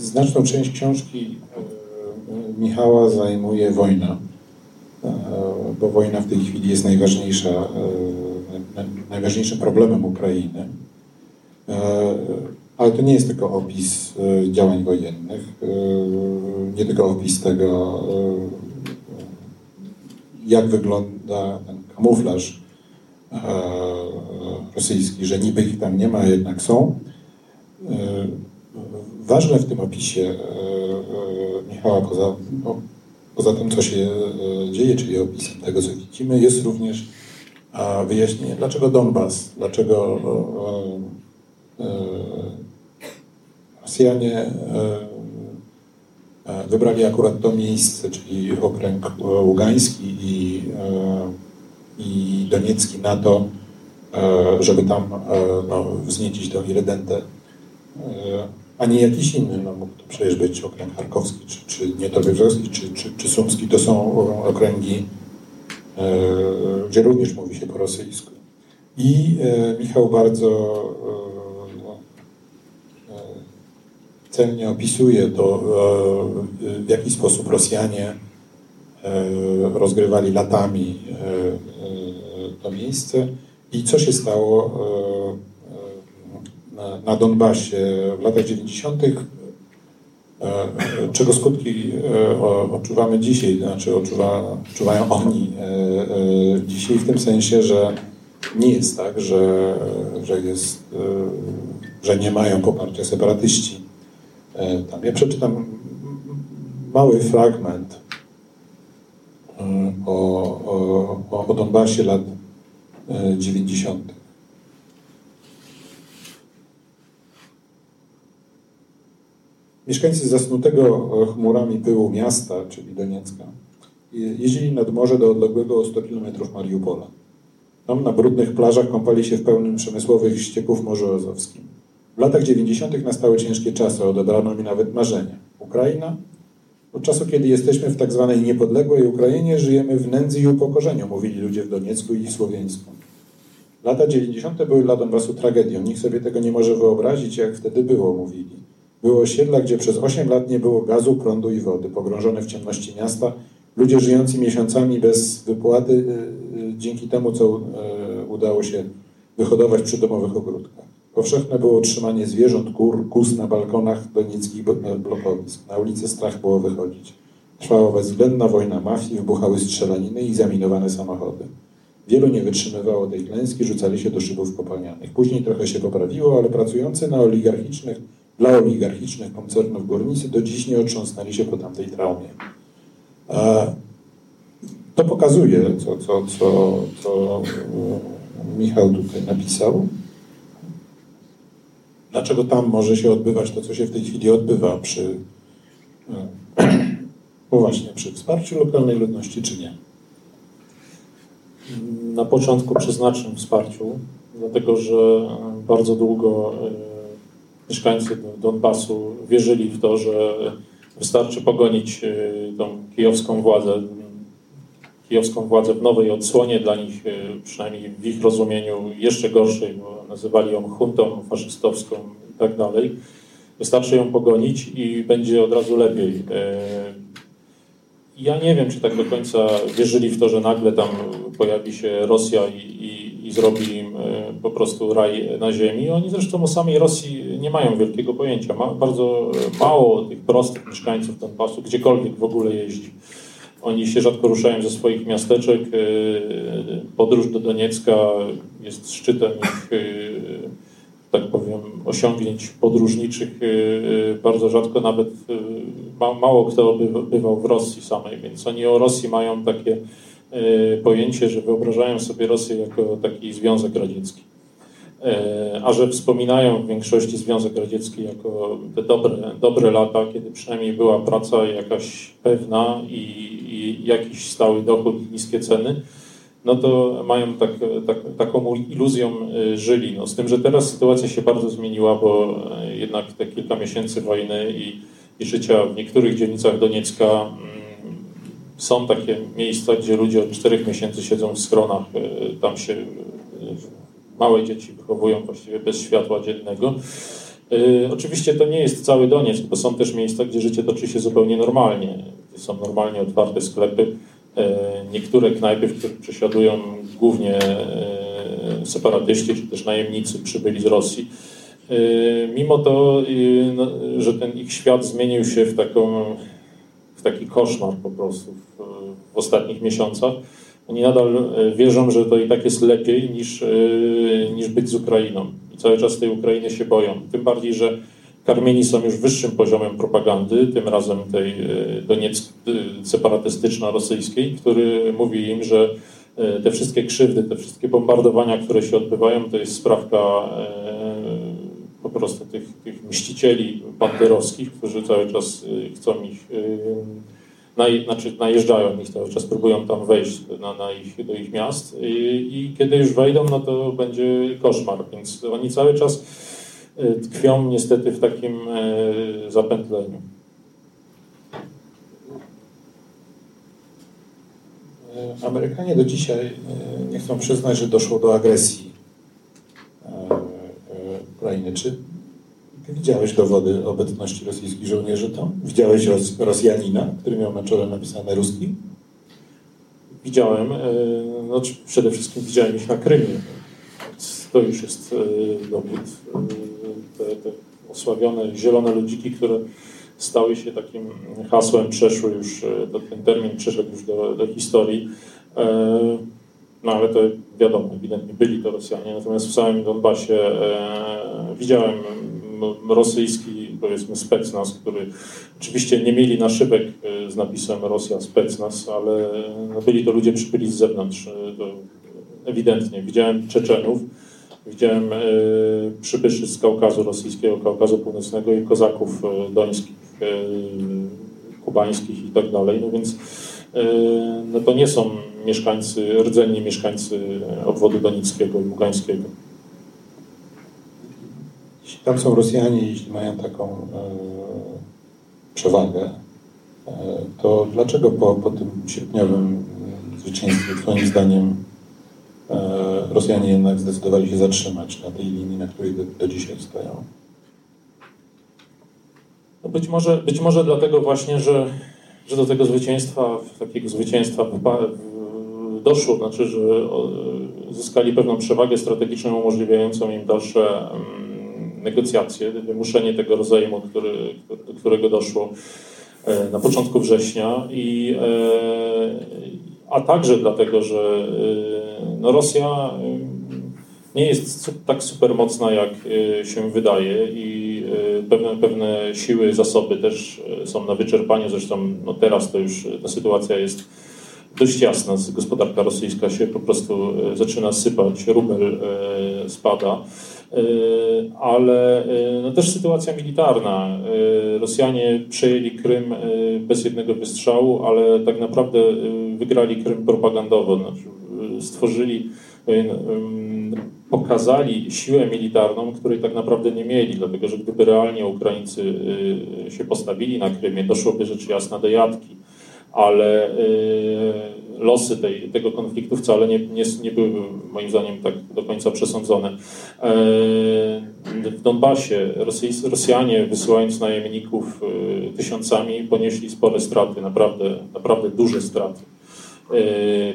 znaczną część książki e, Michała zajmuje wojna, e, bo wojna w tej chwili jest najważniejsza, e, najważniejszym problemem Ukrainy. Ale to nie jest tylko opis działań wojennych, nie tylko opis tego, jak wygląda ten kamuflaż rosyjski, że niby ich tam nie ma, a jednak są Ważne w tym opisie e, e, Michała, poza poza tym, co się dzieje, czyli opisem tego, co widzimy, jest również wyjaśnienie, dlaczego Donbas, dlaczego Rosjanie wybrali akurat to miejsce, czyli okręg ługański i, i doniecki na to, żeby tam no, wzniecić tą irredentę a nie jakiś inny. No, mógł to przecież być okręg charkowski, czy, czy nietowiewski, czy, czy, czy sumski. To są okręgi, e, gdzie również mówi się po rosyjsku. I e, Michał bardzo e, e, celnie opisuje to, w jaki sposób Rosjanie rozgrywali latami to miejsce i co się stało na, Donbasie w latach 90., e, czego skutki e, odczuwamy dzisiaj, znaczy odczuwa, odczuwają oni e, dzisiaj w tym sensie, że nie jest tak, że, że, jest, że nie mają poparcia separatyści. Tam ja przeczytam mały fragment o, o, o Donbasie lat 90. Mieszkańcy zasnutego e, chmurami pyłu miasta, czyli Doniecka, jeździli nad morze do odległego o 100 km Mariupola. Tam na brudnych plażach kąpali się w pełnym przemysłowych ścieków Morzu Azowskim. W latach 90. nastały ciężkie czasy, odebrano mi nawet marzenia. Ukraina? Od czasu, kiedy jesteśmy w tak zwanej niepodległej Ukrainie, żyjemy w nędzy i upokorzeniu, mówili ludzie w Doniecku i Słowiańsku. Lata 90. były dla Donbasu tragedią. Nikt sobie tego nie może wyobrazić, jak wtedy było, mówili. Były osiedla, gdzie przez 8 lat nie było gazu, prądu i wody. Pogrążone w ciemności miasta, ludzie żyjący miesiącami bez wypłaty, y, y, dzięki temu, co y, udało się wyhodować przy domowych ogródkach. Powszechne było trzymanie zwierząt, kur, kus na balkonach donieckich blokowisk. Na ulicę strach było wychodzić. Trwała bezwzględna wojna mafii, wybuchały strzelaniny i zaminowane samochody. Wielu nie wytrzymywało tej klęski, rzucali się do szybów kopalnianych. Później trochę się poprawiło, ale pracujący na oligarchicznych dla oligarchicznych koncernów górnicy do dziś nie otrząsnęli się po tamtej traumie. To pokazuje, co, co, co, co Michał tutaj napisał. Dlaczego tam może się odbywać to, co się w tej chwili odbywa przy, no właśnie, przy wsparciu lokalnej ludności, czy nie? Na początku przy znacznym wsparciu, dlatego że bardzo długo mieszkańcy Donbasu wierzyli w to, że wystarczy pogonić y, tą kijowską władzę, kijowską władzę w nowej odsłonie, dla nich, y, przynajmniej w ich rozumieniu, jeszcze gorszej, bo nazywali ją huntą faszystowską i tak dalej. Wystarczy ją pogonić i będzie od razu lepiej. Ja nie wiem, czy tak do końca wierzyli w to, że nagle tam pojawi się Rosja i, i, i zrobi im e, po prostu raj na ziemi. Oni zresztą o samej Rosji nie mają wielkiego pojęcia. Ma bardzo mało tych prostych mieszkańców Donbasu gdziekolwiek w ogóle jeździ. Oni się rzadko ruszają ze swoich miasteczek. E, podróż do Doniecka jest szczytem ich e, tak powiem, osiągnięć podróżniczych y, y, bardzo rzadko nawet y, mało kto bywał w Rosji samej, więc oni o Rosji mają takie pojęcie, że wyobrażają sobie Rosję jako taki Związek Radziecki. A że wspominają w większości Związek Radziecki jako te dobre, dobre lata, kiedy przynajmniej była praca jakaś pewna i, i jakiś stały dochód i niskie ceny, no to mają tak, tak, taką iluzją y, żyli. No, z tym, że teraz sytuacja się bardzo zmieniła, bo y, jednak te kilka miesięcy wojny i, i życia w niektórych dzielnicach Doniecka mm, są takie miejsca, gdzie ludzie od czterech miesięcy siedzą w schronach, y, tam się małe dzieci wychowują właściwie bez światła dziennego. Oczywiście to nie jest cały Donieck, bo są też miejsca, gdzie życie toczy się zupełnie normalnie. Są normalnie otwarte sklepy, E, niektóre knajpy, w których przesiadują głównie e, separatyści czy też najemnicy przybyli z Rosji. E, mimo to, no, że ten ich świat zmienił się w, taką, w taki koszmar po prostu w, w ostatnich miesiącach, oni nadal wierzą, że to i tak jest lepiej niż, niż być z Ukrainą. I cały czas tej Ukrainy się boją. Tym bardziej, że karmieni są już wyższym poziomem propagandy, tym razem tej doniec separatystyczno-rosyjskiej, który mówi im, że te wszystkie krzywdy, te wszystkie bombardowania, które się odbywają, to jest sprawka po prostu tych, tych mścicieli banderowskich, którzy cały czas chcą ich naj, znaczy najeżdżają ich cały czas, próbują tam wejść na, na ich, do ich miast. I, i kiedy już wejdą, no to będzie koszmar, więc oni cały czas e, tkwią niestety w takim e, zapętleniu. E, Amerykanie do dzisiaj nie chcą przyznać, że doszło do agresji Ukrainy. Czy Widziałeś dowody obecności rosyjskich żołnierzy tam? Widziałeś Ros Rosjanina, który miał na czole napisane ruski? Widziałem. No, przede wszystkim widziałem ich na Krymie. To już jest dowód. E, te, te osławione zielone ludziki, które stały się takim hasłem, przeszły już, ten termin przeszedł już do, do historii. No ale to wiadomo, ewidentnie byli to Rosjanie. Natomiast w całym Donbasie widziałem rosyjski, powiedzmy, specnaz, który oczywiście nie mieli naszybek e, z napisem Rosja specnaz, ale no, byli to ludzie przybyli z zewnątrz, e, to ewidentnie. Widziałem Czeczenów, widziałem e, przybyszy z Kaukazu Rosyjskiego, Kaukazu Północnego i kozaków e, dońskich, e, kubańskich i tak dalej, no więc no to nie są mieszkańcy, rdzenni mieszkańcy obwodu donickiego i ługańskiego. Jeśli tam są Rosjanie, jeśli mają taką przewagę, to dlaczego po, po tym sierpniowym zwycięstwie, Twoim zdaniem, Rosjanie jednak zdecydowali się zatrzymać na tej linii, na której do, do dzisiaj stoją? No być, może, być może dlatego właśnie, że, że do tego zwycięstwa, takiego zwycięstwa doszło, znaczy, że zyskali pewną przewagę strategiczną umożliwiającą im dalsze mm, negocjacje, wymuszenie tego rozejmu, który, do którego doszło e, na początku września, i, e, a także dlatego, że e, no Rosja nie jest tak super mocna, jak się wydaje i pewne, pewne siły, zasoby też są na wyczerpaniu. Zresztą no teraz to już ta sytuacja jest dość jasna. Gospodarka rosyjska się po prostu zaczyna sypać, rubel spada. Y, ale y, no też sytuacja militarna. Y, Rosjanie przejęli Krym bez jednego wystrzału, ale tak naprawdę wygrali Krym propagandowo. Znaczy, stworzyli, pokazali siłę militarną, której tak naprawdę nie mieli, dlatego że gdyby realnie Ukraińcy się postawili na Krymie, doszłoby rzecz jasna do jatki, ale losy tej, tego konfliktu wcale nie, nie, nie były moim zdaniem tak do końca przesądzone. E, w Donbasie Rosjanie wysyłając najemników e, tysiącami ponieśli spore straty, naprawdę, naprawdę duże straty.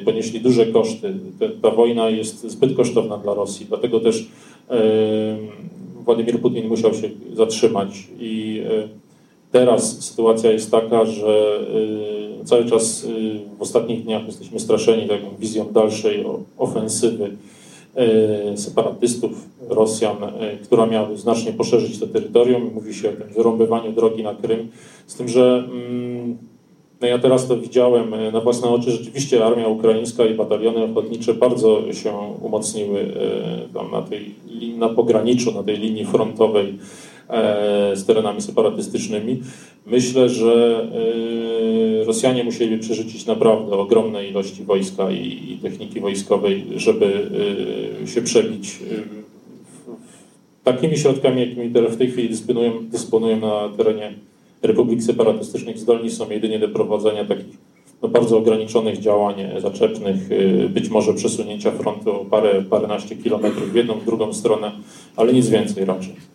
Ponieśli duże koszty. Ta wojna jest zbyt kosztowna dla Rosji, dlatego też Władimir Putin musiał się zatrzymać i teraz sytuacja jest taka, że cały czas y, w ostatnich dniach jesteśmy straszeni taką wizją dalszej ofensywy y, separatystów, Rosjan, y, która miałaby znacznie poszerzyć to terytorium. Mówi się o tym wyrąbywaniu drogi na Krym. Z tym, że mm, no ja teraz to widziałem na własne oczy. Rzeczywiście armia ukraińska i bataliony ochotnicze bardzo się umocniły tam na tej na pograniczu, na tej linii frontowej z terenami separatystycznymi. Myślę, że e, Rosjanie musieli przerzucić naprawdę ogromne ilości wojska i, techniki wojskowej, żeby e, się przebić takimi środkami, jakimi w tej chwili dysponują, dysponują na terenie Republik Separatystycznych, zdolni są jedynie do prowadzenia takich no, bardzo ograniczonych działań zaczepnych, być może przesunięcia frontu o parę, paręnaście kilometrów w jedną, w drugą stronę, ale nic więcej raczej.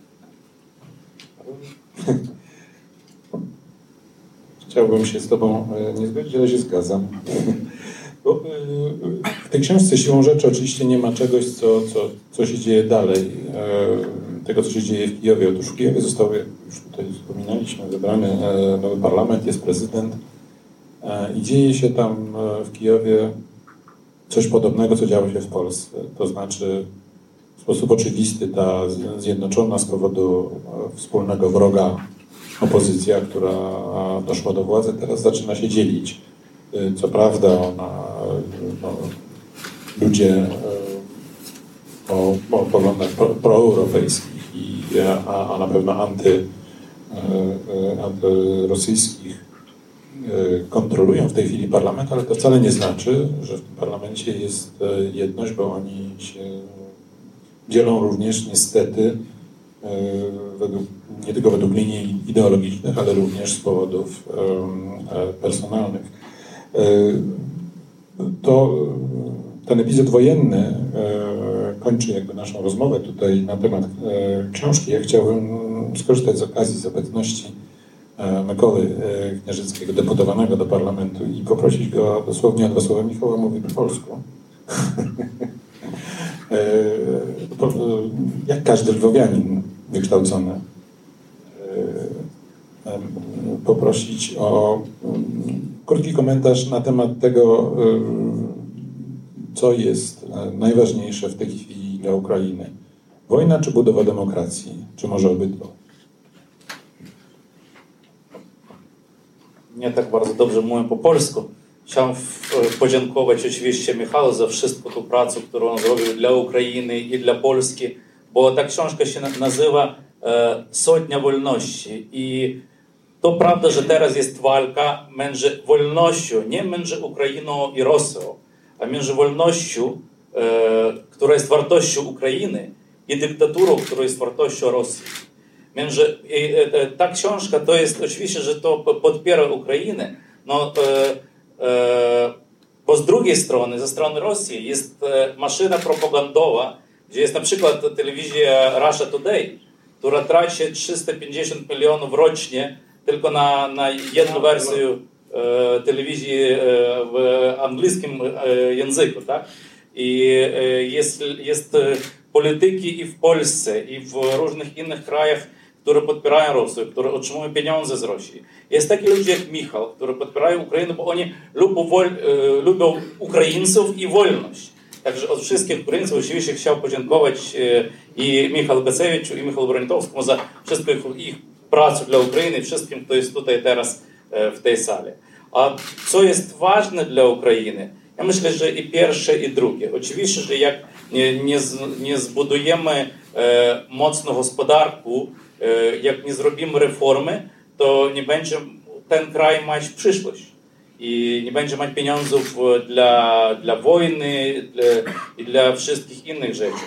Chciałbym się z Tobą e, nie zgodzić, ale się zgadzam. Bo e, w tej książce siłą rzeczy oczywiście nie ma czegoś, co, co, co się dzieje dalej, e, tego, co się dzieje w Kijowie. Otóż w Kijowie został, już tutaj wspominaliśmy, wybrany nowy parlament, jest prezydent i dzieje się tam w Kijowie coś podobnego, co działo się w Polsce. To znaczy w sposób oczywisty ta zjednoczona z powodu wspólnego wroga opozycja, która doszła do władzy, teraz zaczyna się dzielić. Co prawda ona, no, ludzie o, o poglądach pro, proeuropejskich, i, a, a na pewno anty, antyrosyjskich kontrolują w tej chwili parlament, ale to wcale nie znaczy, że w tym parlamencie jest jedność, bo oni się dzielą również niestety według, nie tylko według linii ideologicznych, ale również z powodów personalnych. To ten epizod wojenny kończy jakby naszą rozmowę tutaj na temat książki. Ja chciałbym skorzystać z okazji, z obecności Mykoły Kniarzyckiego, deputowanego do parlamentu i poprosić go dosłownie o dwa słowa. Michała mówi po polsku. Jak każdy lwowianin wykształcony, poprosić o krótki komentarz na temat tego, co jest najważniejsze w tej chwili dla Ukrainy. Wojna czy budowa demokracji? Czy może obydwa? Nie tak bardzo dobrze mówię po polsku. Chciałem podziękować oczywiście Michału za wszystko tą pracę, którą on zrobił dla Ukrainy i dla Polski, bo ta książka się nazywa Sotnia Wolności i to prawda, że teraz jest walka między wolnością, nie między Ukrainą i Rosją, a między wolnością, która jest wartością Ukrainy i dyktaturą, która jest wartością Rosji. Między, ta książka to jest oczywiście, że to podpiera Ukrainę, no, bo z drugiej strony, ze strony Rosji jest maszyna propagandowa, gdzie jest na przykład telewizja Russia Today, która traci 350 milionów rocznie tylko na, na jedną wersję e, telewizji e, w angielskim e, języku. Tak? I jest, jest polityki i w Polsce, i w różnych innych krajach, które popierają Rosję, które otrzymują pieniądze z Rosji. Jest taki ludzie jak Michał, które popierają Ukrainę, bo oni lubią, lubią Ukraińców i wolność. Także od wszystkich Ukraińców oczywiście chciał podziękować i Michał Gacewicz, i Michał Bronitowskiemu za wszystko ich pracę dla Ukrainy wszystkim, kto jest tutaj teraz w tej sali. A co jest ważne dla Ukrainy? Ja myślę, że i pierwsze, i drugie. Oczywiście, że jak nie, nie, zbudujemy e, mocno gospodarku, e, jak nie zrobimy reformy, to nie będzie ten kraj mieć przyszłość. I nie będzie mieć pieniędzów dla, dla wojny dla, i dla wszystkich innych rzeczy.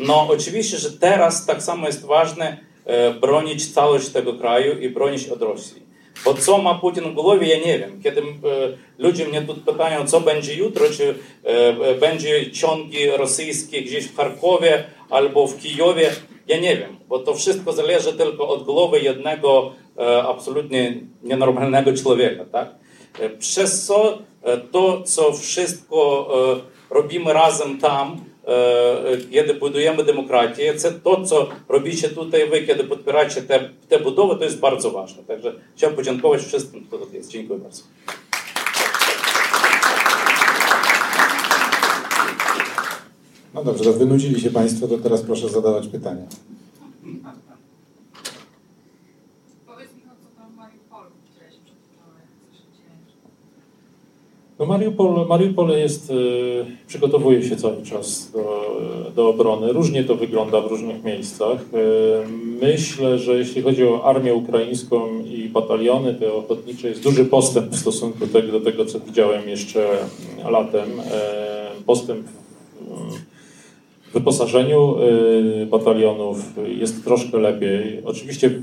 No oczywiście, że teraz tak samo jest ważne bronić całość tego kraju i bronić od Rosji. Bo co ma Putin w głowie, ja nie wiem. Kiedy ludzie mnie tu pytają, co będzie jutro, czy będzie ciągi rosyjskie gdzieś w Charkowie albo w Kijowie, ja nie wiem, bo to wszystko zależy tylko od głowy jednego absolutnie nienormalnego człowieka. Tak? Przez co to, co wszystko robimy razem tam, kiedy budujemy demokrację, to, co robicie tutaj wy, kiedy podpieracie te, te budowy, to jest bardzo ważne. Także chciałem podziękować wszystkim, kto tu jest. Dziękuję bardzo. No dobrze, to wynudzili się Państwo, to teraz proszę zadawać pytania. No Mariupol, Mariupol jest, przygotowuje się cały czas do, do obrony. Różnie to wygląda w różnych miejscach. Myślę, że jeśli chodzi o armię ukraińską i bataliony te ochotnicze, jest duży postęp w stosunku do tego, do tego co widziałem jeszcze latem. Postęp w wyposażeniu batalionów jest troszkę lepiej. Oczywiście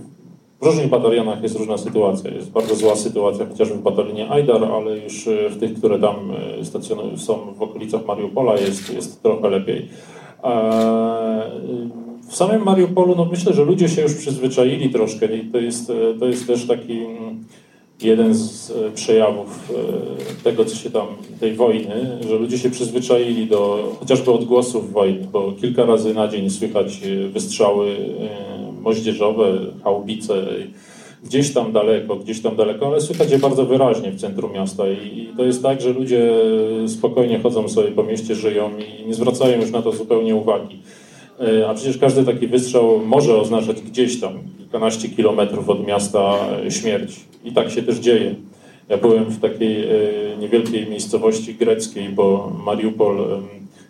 w różnych batalionach jest różna sytuacja. Jest bardzo zła sytuacja, chociażby w batalionie Ajdar, ale już w tych, które tam stacjonują, są w okolicach Mariupola, jest, jest trochę lepiej. W samym Mariupolu, no myślę, że ludzie się już przyzwyczaili troszkę i to jest, to jest też taki jeden z przejawów tego, co się tam, tej wojny, że ludzie się przyzwyczaili do chociażby odgłosów wojny, bo kilka razy na dzień słychać wystrzały moździerzowe, chałupice, gdzieś tam daleko, gdzieś tam daleko, ale słychać je bardzo wyraźnie w centrum miasta i to jest tak, że ludzie spokojnie chodzą sobie po mieście, żyją i nie zwracają już na to zupełnie uwagi. A przecież każdy taki wystrzał może oznaczać gdzieś tam kilkanaście kilometrów od miasta śmierć. I tak się też dzieje. Ja byłem w takiej niewielkiej miejscowości greckiej, bo Mariupol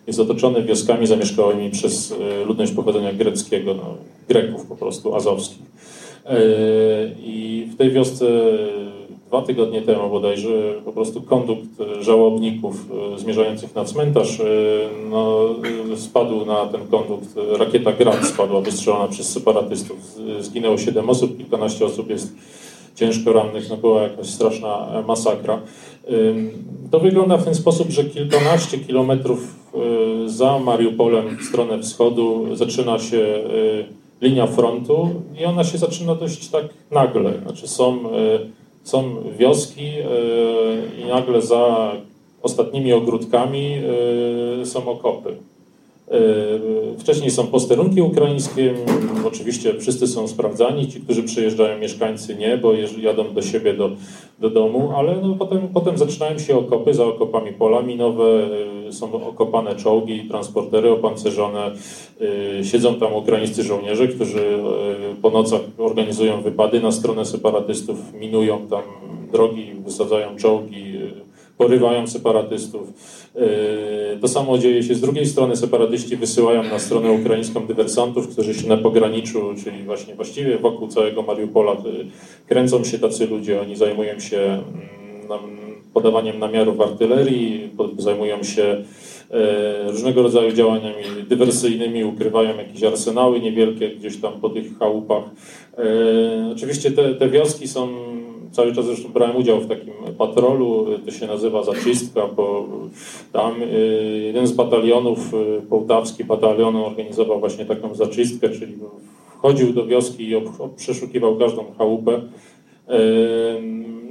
jest otoczony wioskami zamieszkałymi przez ludność pochodzenia greckiego, no, Greków po prostu, azowskich. I w tej wiosce dwa tygodnie temu bodajże po prostu kondukt żałobników e, zmierzających na cmentarz e, no, spadł na ten kondukt, rakieta Grad spadła wystrzelona przez separatystów. Zginęło 7 osób, kilkanaście osób jest ciężko rannych, no była jakaś straszna masakra. To wygląda w ten sposób, że kilkanaście kilometrów e, za Mariupolem w stronę wschodu zaczyna się linia frontu i ona się zaczyna dość tak nagle. Znaczy są są wioski i nagle za ostatnimi ogródkami są okopy. E, wcześniej są posterunki ukraińskie, oczywiście wszyscy są sprawdzani, ci, którzy przyjeżdżają, mieszkańcy nie, bo jadą do siebie, do, do domu, ale no potem, potem zaczynają się okopy, za okopami pola minowe, są okopane czołgi, transportery opancerzone, siedzą tam ukraińscy żołnierze, którzy po nocach organizują wypady na stronę separatystów, minują tam drogi, wysadzają czołgi, porywają separatystów. E, to samo dzieje się z drugiej strony. Separatyści wysyłają na stronę ukraińską dywersantów, którzy się na pograniczu, czyli właśnie właściwie wokół całego Mariupola e, kręcą się tacy ludzie. Oni zajmują się mm, podawaniem namiarów artylerii, zajmują się e, różnego rodzaju działaniami dywersyjnymi, ukrywają jakieś arsenały niewielkie gdzieś tam po tych chałupach. Oczywiście te, te wioski są cały czas zresztą brałem udział w takim patrolu, to się nazywa Zaczystka, bo tam y, jeden z batalionów, y, połtawski batalion organizował właśnie taką zaczystkę, czyli wchodził do wioski i przeszukiwał każdą chałupę.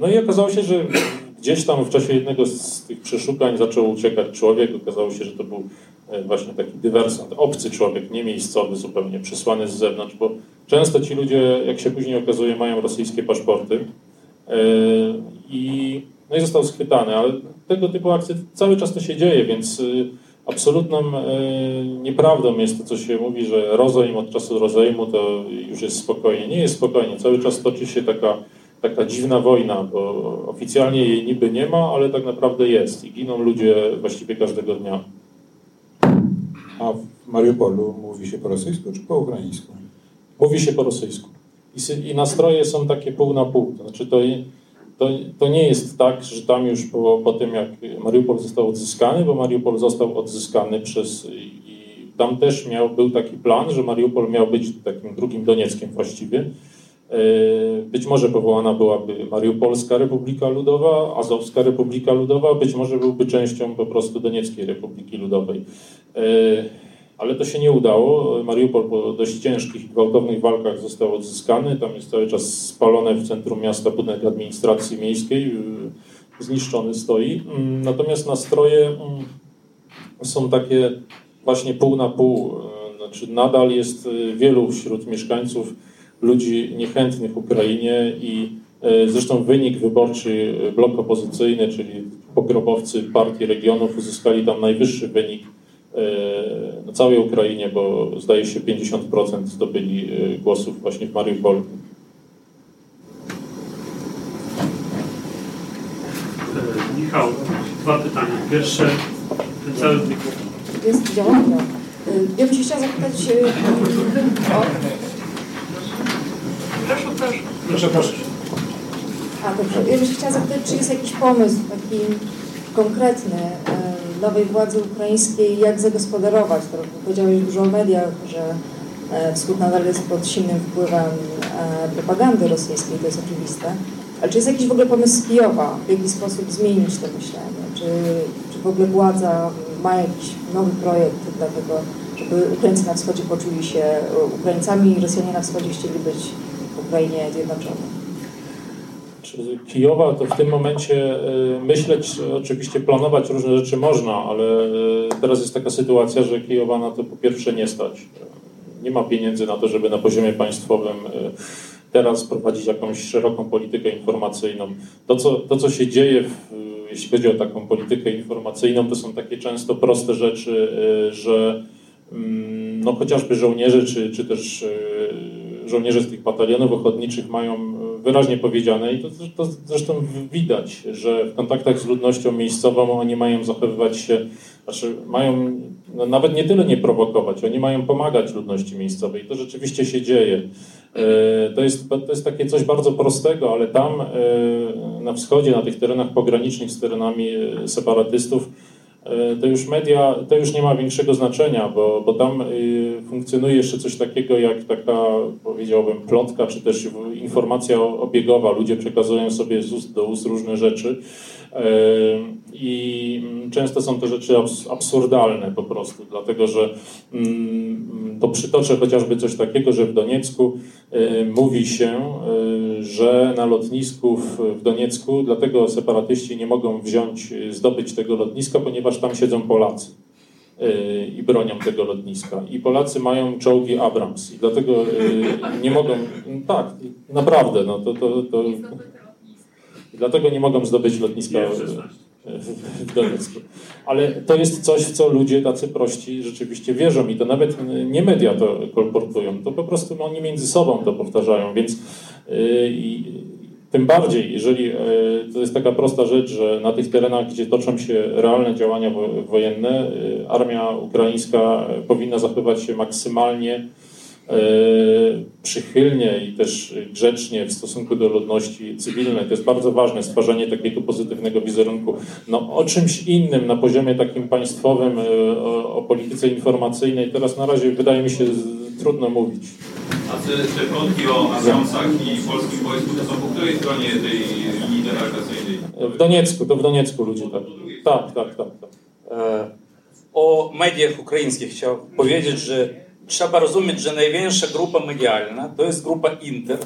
No i okazało się, że gdzieś tam w czasie jednego z tych przeszukań zaczął uciekać człowiek. Okazało się, że to był e, właśnie taki dywersant, obcy człowiek, nie miejscowy zupełnie, przysłany z zewnątrz, bo często ci ludzie, jak się później okazuje, mają rosyjskie paszporty. E, I, no i został schwytany, ale tego typu akcje cały czas to się dzieje, więc y, absolutną e, nieprawdą jest to, co się mówi, że rozejm od czasu rozejmu to już jest spokojnie. Nie jest spokojnie, cały czas toczy się taka, taka dziwna wojna, bo oficjalnie jej niby nie ma, ale tak naprawdę jest i giną ludzie właściwie każdego dnia. A w Mariupolu mówi się po rosyjsku czy po ukraińsku? Mówi się po rosyjsku i, i nastroje są takie pół na pół. To znaczy to, to, to nie jest tak, że tam już po, po tym, jak Mariupol został odzyskany, bo Mariupol został odzyskany przez... I tam też miał, był taki plan, że Mariupol miał być takim drugim Donieckiem właściwie. E, być może powołana byłaby Mariupolska Republika Ludowa, Azowska Republika Ludowa, być może byłby częścią po prostu Donieckiej Republiki Ludowej. Ale to się nie udało. Mariupol po dość ciężkich i gwałtownych walkach został odzyskany. Tam jest cały czas spalone w centrum miasta budynek administracji miejskiej, y, zniszczony stoi. Mm, natomiast nastroje mm, są takie właśnie pół na pół. Y, znaczy nadal jest y, wielu wśród mieszkańców ludzi niechętnych Ukrainie i zresztą wynik wyborczy blok opozycyjny, czyli pogrobowcy partii regionów uzyskali tam najwyższy wynik na całej Ukrainie, bo zdaje się 50% zdobyli e, głosów właśnie w Mariupolu. E, Michał, dwa pytania. Pierwsze, ten cały... Jest działania. E, ja bym się chciała zapytać o... Proszę, proszę. Proszę, proszę. A, dobrze. Ja bym się chciała zapytać, czy jest jakiś pomysł taki konkretny, nowej władzy ukraińskiej, jak zagospodarować to. Powiedziałeś dużo o mediach, że e, Wschód nadal jest pod silnym wpływem e, propagandy rosyjskiej, to jest oczywiste. Ale czy jest jakiś w ogóle pomysł z Kijowa, w jaki sposób zmienić to myślenie? Czy, czy w ogóle władza ma jakiś nowy projekt dla tego, żeby Ukraińcy na wschodzie poczuli się Ukraińcami i Rosjanie na wschodzie chcieli być w Ukrainie zjednoczeni? Kijowa, to w tym momencie y, myśleć, oczywiście planować różne rzeczy można, ale y, teraz jest taka sytuacja, że Kijowa na to po pierwsze nie stać. Nie ma pieniędzy na to, żeby na poziomie państwowym y, teraz prowadzić jakąś szeroką politykę informacyjną. To, co, to, co się dzieje, w, jeśli chodzi o taką politykę informacyjną, to są takie często proste rzeczy, że mm, no chociażby żołnierze, czy, czy też żołnierze z tych batalionów ochotniczych mają wyraźnie powiedziane i to, to zresztą widać, że w kontaktach z ludnością miejscową oni mają zachowywać się, znaczy mają no, nawet nie tyle nie prowokować, oni mają pomagać ludności miejscowej. I to rzeczywiście się dzieje. E, to jest, to jest takie coś bardzo prostego, ale tam e, na wschodzie, na tych terenach pogranicznych z terenami e, separatystów, to już media, to już nie ma większego znaczenia, bo, bo tam funkcjonuje jeszcze coś takiego jak taka, powiedziałbym, plotka, czy też informacja obiegowa. Ludzie przekazują sobie z ust do ust różne rzeczy i często są to rzeczy absurdalne po prostu, dlatego że mm, to przytoczę chociażby coś takiego, że w Doniecku mówi się, że na lotnisku w Doniecku, dlatego separatyści nie mogą wziąć, zdobyć tego lotniska, ponieważ tam siedzą Polacy i bronią tego lotniska. I Polacy mają czołgi Abrams i dlatego nie mogą, tak, naprawdę, no to, to, to dlatego nie mogą zdobyć lotniska w Doniecku. Ale to jest coś, w co ludzie tacy prości rzeczywiście wierzą i to nawet nie media to kolportują, to po prostu oni między sobą to powtarzają, więc yy, tym bardziej, jeżeli yy, to jest taka prosta rzecz, że na tych terenach, gdzie toczą się realne działania wojenne, yy, armia ukraińska powinna zachowywać się maksymalnie przychylnie i też grzecznie w stosunku do ludności cywilnej. To jest bardzo ważne, stwarzanie takiego pozytywnego wizerunku. No, o czymś innym na poziomie takim państwowym, e, o, o polityce informacyjnej teraz na razie wydaje mi się trudno mówić. A te, te plotki o Abraamsach i polskim wojsku to są po której stronie tej linii demarkacyjnej? W Doniecku, to w Doniecku ludzie tak. Tak, tak, tak. tak. E, o mediach ukraińskich chciał powiedzieć, że że największa grupa medialna to jest grupa Inter.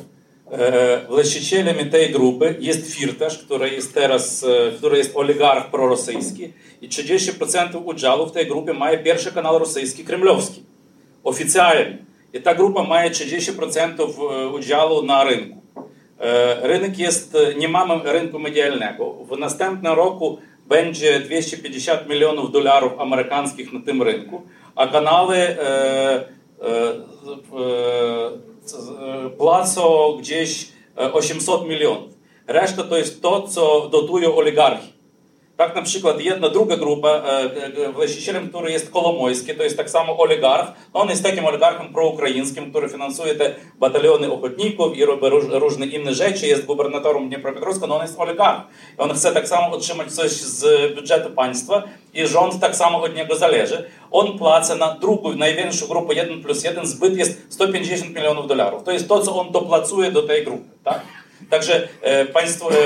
Właścicielem tej grupy jest Firtasz, który jest teraz, który jest oligarch prorosyjski i 30% udziału w tej grupie ma pierwszy kanał rosyjski kremlowski. Oficjalnie. I ta grupa ma 30% udziału na rynku. Rynek jest, nie mamy rynku medialnego. W następnym roku będzie 250 milionów dolarów amerykańskich na tym rynku a kanały e, e, płacą gdzieś 800 milionów. Reszta to jest to, co dotuje oligarchi. Tak na przykład jedna druga grupa, właścicielem, który jest Kolomojski, to jest tak samo oligarch. On jest takim oligarchem proukraińskim, który finansuje te bataliony ochotników i robi różne inne rzeczy, jest gubernatorem Dniepropetrovska, no on jest oligarch. I on chce tak samo otrzymać coś z budżetu państwa i rząd tak samo od niego zależy. On płaci na drugą, największą grupę 1 plus 1, zbyt jest 150 milionów dolarów. To jest to, co on doplacuje do tej grupy. Tak? Także e, państwo, e,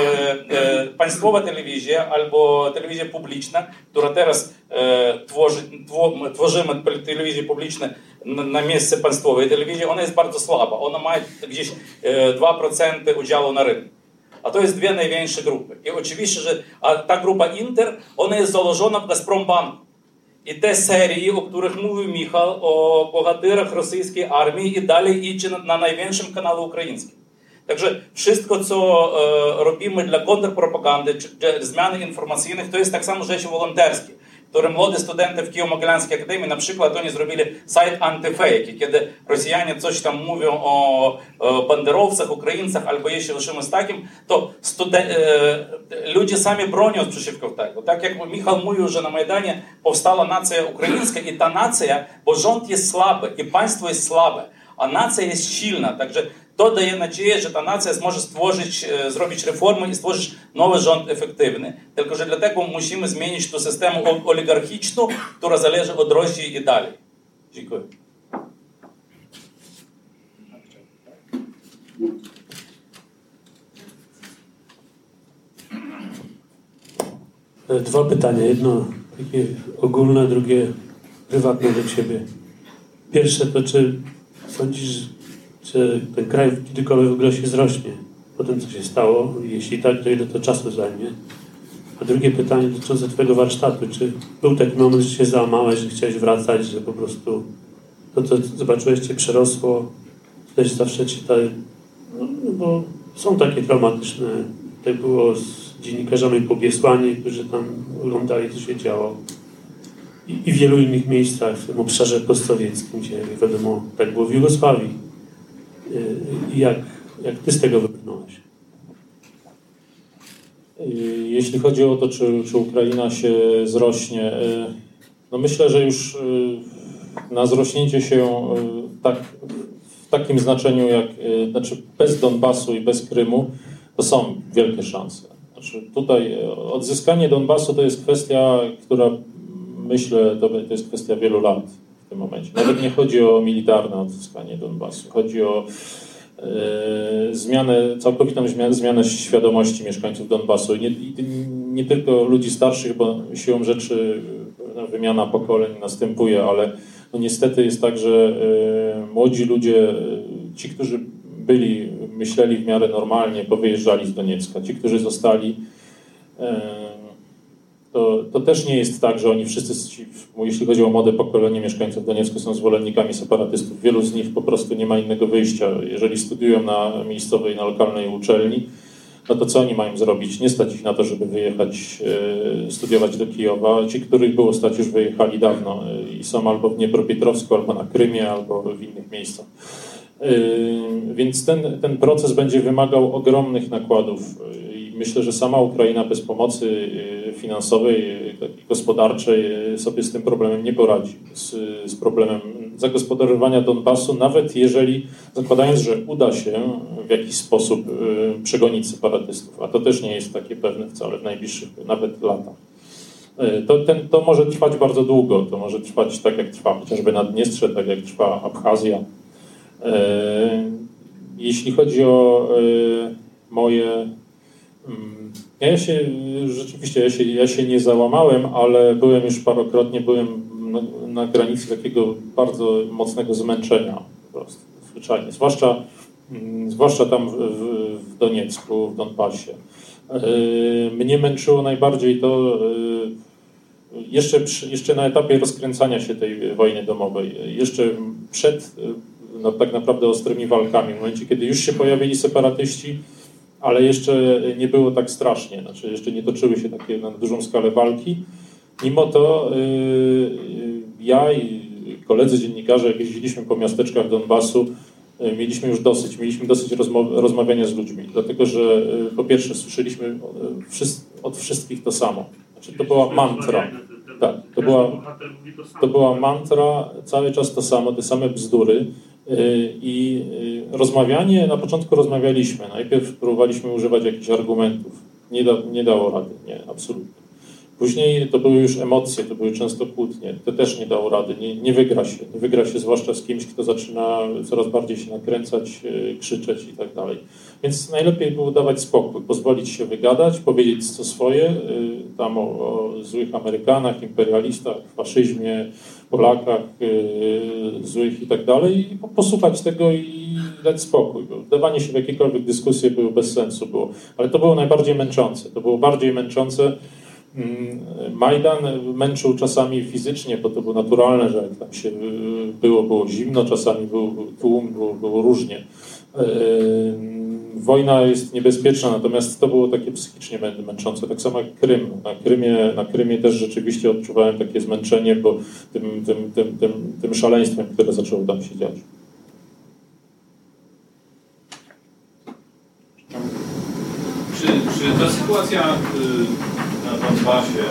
e, państwowa telewizja albo telewizja publiczna, która teraz e, tworzy, two, tworzymy telewizję publiczną na, miejsce państwowej telewizji, ona jest bardzo słaba. Ona ma gdzieś e, 2% udziału na rynku. A to jest dwie największe grupy. I oczywiście, że a ta grupa Inter, ona jest założona w Gazprombanku. I te serii, o których mówił Michał, o bohaterach rosyjskiej armii i dalej idzie na, na największym kanale ukraińskim. Także wszystko, co robimy dla kontrpropagandy, dla zmian informacyjnych, to jest tak samo rzeczy wolonterskie. które młode studenty w Kijowo-Mogilянській академії, наприклад, вони зробили сайт антифейки, коли росіяни щось там мовлять о бандеровцях, українцях або ще чимось таким, то студен... люди самі бронюють прошивку так. Так як Міхал Муй вже на Майдані повстала нація українська, і та нація, бо жонт є слабе, і панство є слабе, а нація є щільна. Так же to daje nadzieję, że ta nacja może stworzyć, zrobić reformy i stworzyć nowy rząd efektywny. Tylko, że dlatego musimy zmienić to system oligarchiczny, który zależy od Rosji i dalej. Dziękuję. Dwa pytania. Jedno takie ogólne, drugie prywatne do Ciebie. Pierwsze to, czy sądzisz, czy ten kraj kiedykolwiek w ogóle się zrośnie po tym, co się stało? Jeśli tak, to ile to czasu zajmie? A drugie pytanie dotyczące Twojego warsztatu. Czy był taki moment, że się załamałeś, że chciałeś wracać, że po prostu to, co zobaczyłeś, Cię przerosło? Też zawsze Ci tak... No, bo są takie traumatyczne. Tak było z dziennikarzami pobiesłani, którzy tam oglądali, co się działo. i, i w wielu innych miejscach w tym obszarze postsowieckim, gdzie wiadomo, tak było w Jugosławii. I jak, jak ty z tego wybrnąłeś? Jeśli chodzi o to, czy, czy Ukraina się zrośnie, no myślę, że już na zrośnięcie się tak, w takim znaczeniu jak, znaczy bez Donbasu i bez Krymu, to są wielkie szanse. Znaczy tutaj odzyskanie Donbasu to jest kwestia, która myślę, to, jest kwestia wielu lat tym momencie. Nawet nie chodzi o militarne odzyskanie Donbasu, chodzi o e, zmianę, całkowitą zmianę, zmianę świadomości mieszkańców Donbasu. Nie, nie tylko ludzi starszych, bo siłą rzeczy no, wymiana pokoleń następuje, ale no niestety jest tak, że e, młodzi ludzie, e, ci, którzy byli, myśleli w miarę normalnie, powyjeżdżali z Doniecka. Ci, którzy zostali, to, to też nie jest tak, że oni wszyscy, jeśli chodzi o młode pokolenie mieszkańców Doniecka, są zwolennikami separatystów. Wielu z nich po prostu nie ma innego wyjścia. Jeżeli studiują na miejscowej, na lokalnej uczelni, no to co oni mają zrobić? Nie stać ich na to, żeby wyjechać, e, studiować do Kijowa. Ci, których było stać, już wyjechali dawno e, i są albo w Dniepropietrowsku, albo na Krymie, albo w innych miejscach. E, więc ten, ten proces będzie wymagał ogromnych nakładów myślę, że sama Ukraina bez pomocy finansowej i gospodarczej sobie z tym problemem nie poradzi. Z, z problemem zagospodarowania Donbasu, nawet jeżeli, zakładając, że uda się w jakiś sposób y, przegonić separatystów, a to też nie jest takie pewne wcale w najbliższych nawet latach. Y, to, ten, to może trwać bardzo długo, to może trwać tak jak trwa chociażby Naddniestrze, tak jak trwa Abchazja. Y, jeśli chodzi o moje ja się rzeczywiście ja się, ja się nie załamałem, ale byłem już parokrotnie, byłem na, na granicy takiego bardzo mocnego zmęczenia po prostu, zwyczajnie. Zwłaszcza, mm, zwłaszcza tam w, w Doniecku, w Donbasie. Yy, mnie męczyło najbardziej to yy, jeszcze, jeszcze na etapie rozkręcania się tej wojny domowej, jeszcze przed no, tak naprawdę ostrymi walkami, w momencie, kiedy już się pojawili separatyści, ale jeszcze nie było tak strasznie, znaczy jeszcze nie toczyły się takie na dużą skalę walki. Mimo to yy, ja i koledzy dziennikarze, jak jeździliśmy po miasteczkach Donbasu, yy, mieliśmy już dosyć, mieliśmy dosyć rozmawiania z ludźmi, dlatego że po pierwsze słyszeliśmy od wszystkich to samo. Znaczy, to była mantra. Tak, to była, to była mantra, cały czas to samo, te same bzdury. I rozmawianie, na początku rozmawialiśmy, najpierw próbowaliśmy używać jakichś argumentów. Nie, da, nie dało rady, nie, absolutnie. Później to były już emocje, to były często kłótnie. To też nie dało rady, nie, nie wygra się. Nie wygra się zwłaszcza z kimś, kto zaczyna coraz bardziej się nakręcać, e, krzyczeć i tak dalej. Więc najlepiej było dawać spokój, pozwolić się wygadać, powiedzieć co swoje, e, tam o, o złych Amerykanach, imperialistach, faszyzmie, Polakach, e, złych i tak dalej, i posłuchać tego i dać spokój. Dawanie się w jakiekolwiek dyskusje było bez sensu. Było. Ale to było najbardziej męczące. To było bardziej męczące Majdan męczył czasami fizycznie, bo to było naturalne, że jak tam się było, było zimno, czasami był tłum, było, było różnie. E, wojna jest niebezpieczna, natomiast to było takie psychicznie męczące, tak samo jak Krym. Na Krymie, na Krymie też rzeczywiście odczuwałem takie zmęczenie, bo tym, tym, tym, tym, tym szaleństwem, które zaczęło tam się dziać. Czy, czy ta sytuacja y, Donbasie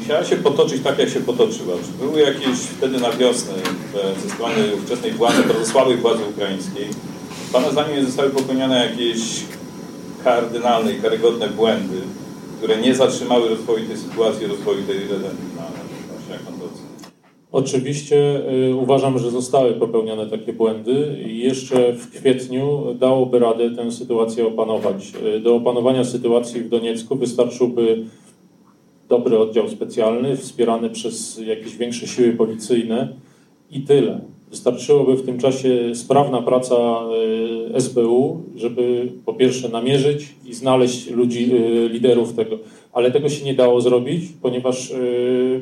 musiała się potoczyć tak, jak się potoczyła. Czy były jakieś wtedy na wiosnę ze strony ówczesnej władzy, bardzo słabej władzy ukraińskiej, Pana zdaniem zostały popełnione jakieś kardynalne i karygodne błędy, które nie zatrzymały rozwoju tej sytuacji, rozwoju tej na Pan to Oczywiście y, uważam, że zostały popełnione takie błędy i jeszcze w kwietniu dałoby radę tę sytuację opanować. Y, do opanowania sytuacji w Doniecku wystarczyłby dobry oddział specjalny, wspierany przez jakieś większe siły policyjne i tyle. Wystarczyłoby w tym czasie sprawna praca y, SBU, żeby po pierwsze namierzyć i znaleźć ludzi, liderów tego. Ale tego się nie dało zrobić, ponieważ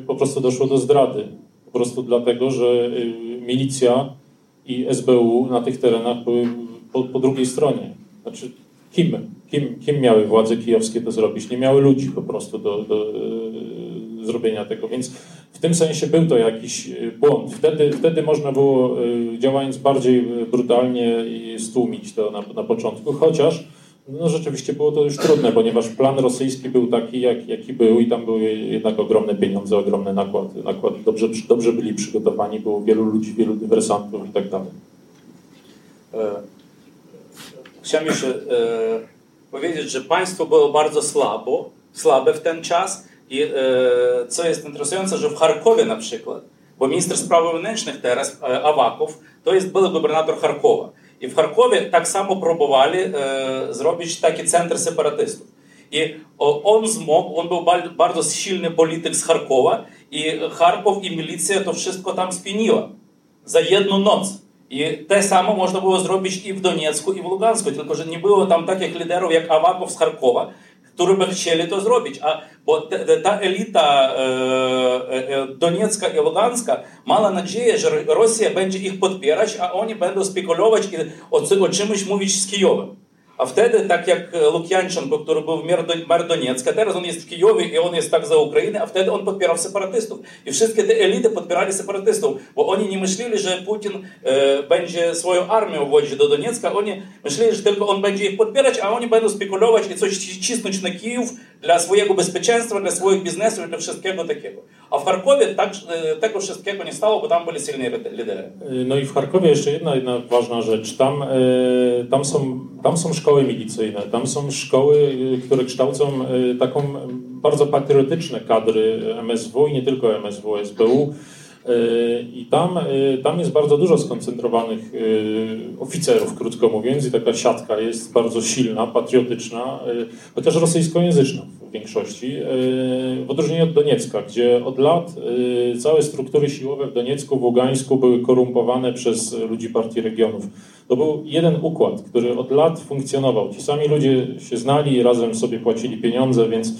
po prostu doszło do zdrady po prostu dlatego, że y, milicja i SBU na tych terenach były po, po drugiej stronie. Znaczy, kim, kim, kim miały władze kijowskie to zrobić? Nie miały ludzi po prostu do, do, zrobienia tego, więc w tym sensie był to jakiś błąd. Wtedy, wtedy można było działając bardziej brutalnie stłumić to na, na początku, chociaż no rzeczywiście było to już trudne, ponieważ plan rosyjski był taki, jak, jaki był i tam były jednak ogromne pieniądze, ogromne nakłady. nakład dobrze, dobrze byli przygotowani, było wielu ludzi, wielu dywersantów i tak dalej. Chciałem jeszcze e, powiedzieć, że państwo było bardzo słabo, słabe w ten czas i e, co jest interesujące, że w Charkowie na przykład, bo minister spraw wewnętrznych teraz, e, Awaków, to jest były gubernator Charkowa. I w Charkowie tak samo próbowali e, zrobić taki centr separatystów. I on zmógł, on był bardzo silny polityk z Charkowa i Charków i milicja to wszystko tam spieniła za jedną noc. I te samo można było zrobić i w Doniecku, i w Lugansku, tylko że nie było tam takich liderów jak Awakow z Charkowa, którzy by chcieli to zrobić. A bo ta elita e, e, Doniecka i Luganska mała nadzieję, że Rosja będzie ich podpierać, a oni będą spekulować i o, o czymś mówić Kijowem. A wtedy, tak jak Лук'янченко, popierali separatystów, bo oni nie myśleli, że Putin e, będzie swoją armię wodzić do Doniecka, oni myśleli, że tylko on będzie ich podpierać, a oni będą spekulować i coś cisnąć na Kijów dla swojego bezpieczeństwa, dla swoich biznesów, dla wszystkiego takiego. A w Charkowie tak, e, tego wszystkiego nie stało, bo tam byli silni liderzy. No i w Charkowie jeszcze jedna, jedna ważna rzecz. Tam, e, tam, są, tam są szkoły szkoły milicyjne, tam są szkoły, y, które kształcą y, taką bardzo patriotyczne kadry MSW i nie tylko MSW, SBU. Y, I tam, tam jest bardzo dużo skoncentrowanych oficerów, krótko mówiąc, i taka siatka jest bardzo silna, patriotyczna, chociaż rosyjskojęzyczna w większości, w odróżnieniu od Doniecka, gdzie od lat całe struktury siłowe w Doniecku, w Ługańsku były korumpowane przez ludzi partii regionów. To był jeden układ, który od lat funkcjonował. Ci sami ludzie się znali, razem sobie płacili pieniądze, więc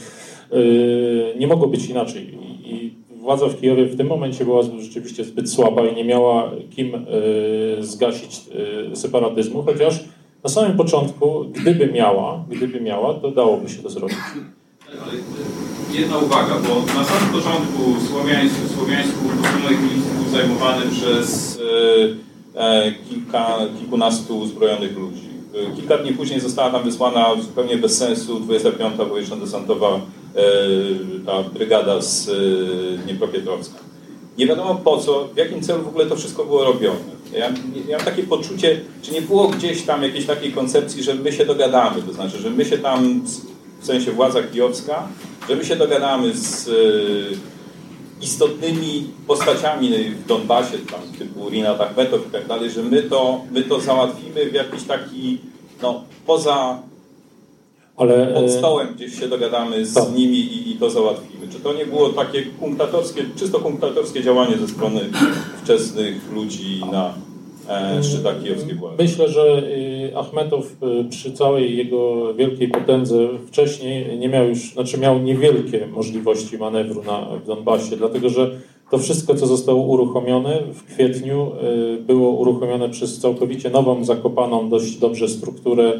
nie mogło być inaczej. I, władza w Kijowie w tym momencie była rzeczywiście zbyt słaba i nie miała kim yy, zgasić yy, separatyzmu, chociaż na samym początku, gdyby miała, gdyby miała, to dałoby się to zrobić. Jedna uwaga, bo na samym początku Słowiańsku, Słowiańsku milicji był zajmowany przez E, kilka, kilkunastu uzbrojonych ludzi. E, kilka dni później została tam wysłana zupełnie bez sensu 25. powietrzno-desantowa e, ta brygada z Dniepropietrowska. Nie wiadomo po co, w jakim celu w ogóle to wszystko było robione. Ja, ja mam takie poczucie, czy nie było gdzieś tam jakiejś takiej koncepcji, że my się dogadamy, to znaczy, że my się tam, w sensie władza kijowska, że my się dogadamy z istotnymi postaciami w Donbasie, tam typu Rina Achmetow i tak dalej, że my to, my to załatwimy w jakiś taki, no, poza ale, pod e, stołem gdzieś się dogadamy z tak. nimi i, i, to załatwimy. Czy to nie było takie kunktatorskie, czysto kunktatorskie działanie ze strony wczesnych ludzi na E, władzy. Myślę, że y, Achmetow y, przy całej jego wielkiej potędze wcześniej nie miał już, znaczy miał niewielkie możliwości manewru na, w Donbasie, dlatego że to wszystko, co zostało uruchomione w kwietniu, y, było uruchomione przez całkowicie nową, zakopaną dość dobrze strukturę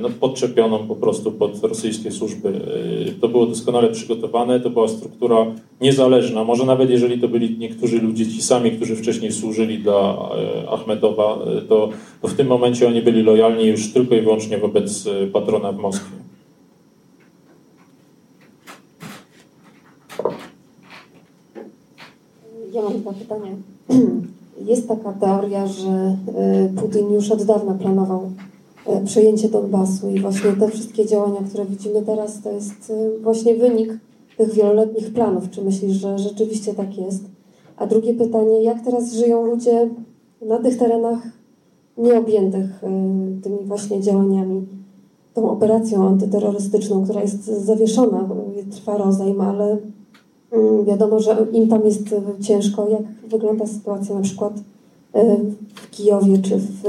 no, podczepioną po prostu pod rosyjskie służby. E, to było doskonale przygotowane, to była struktura niezależna. Może nawet jeżeli to byli niektórzy ludzie, ci sami, którzy wcześniej służyli dla e, Ahmedowa, to, to w tym momencie oni byli lojalni już tylko i wyłącznie wobec patrona w Moskwie. Ja mam dwa pytania. Jest taka teoria, że Putin już od dawna planował E, przejęcie Donbasu i właśnie te wszystkie działania, które widzimy teraz, to jest e, właśnie wynik tych wieloletnich planów. Czy myślisz, że rzeczywiście tak jest? A drugie pytanie, jak teraz żyją ludzie na tych terenach nieobjętych e, tymi właśnie działaniami, tą operacją antyterrorystyczną, która jest zawieszona, trwa rozejm, ale mm, wiadomo, że im tam jest ciężko. Jak wygląda sytuacja na przykład w Kijowie czy w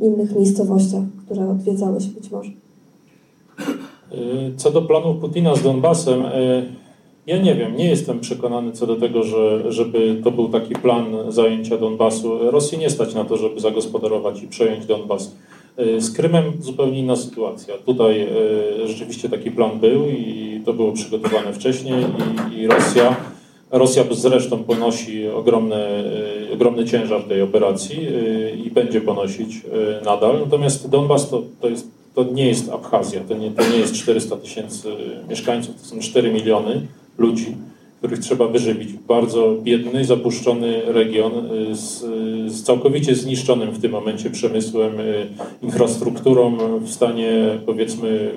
innych miejscowościach, które odwiedzałeś być może? Y, co do planów Putina z Donbasem, y, ja nie wiem, nie jestem przekonany co do tego, że, żeby to był taki plan zajęcia Donbasu. Rosji nie stać na to, żeby zagospodarować i przejąć Donbas. Z Krymem zupełnie inna sytuacja. Tutaj rzeczywiście taki plan był i to było przygotowane wcześniej i, i Rosja Rosja zresztą ponosi ogromny, ogromny ciężar tej operacji i będzie ponosić nadal. Natomiast Donbas to, to, jest, to nie jest Abchazja, to nie, to nie jest 400 tysięcy mieszkańców, to są 4 miliony ludzi których trzeba wyżywić. Bardzo biedny, zapuszczony region y, z, z, całkowicie zniszczonym w tym momencie przemysłem, y, infrastrukturą w stanie powiedzmy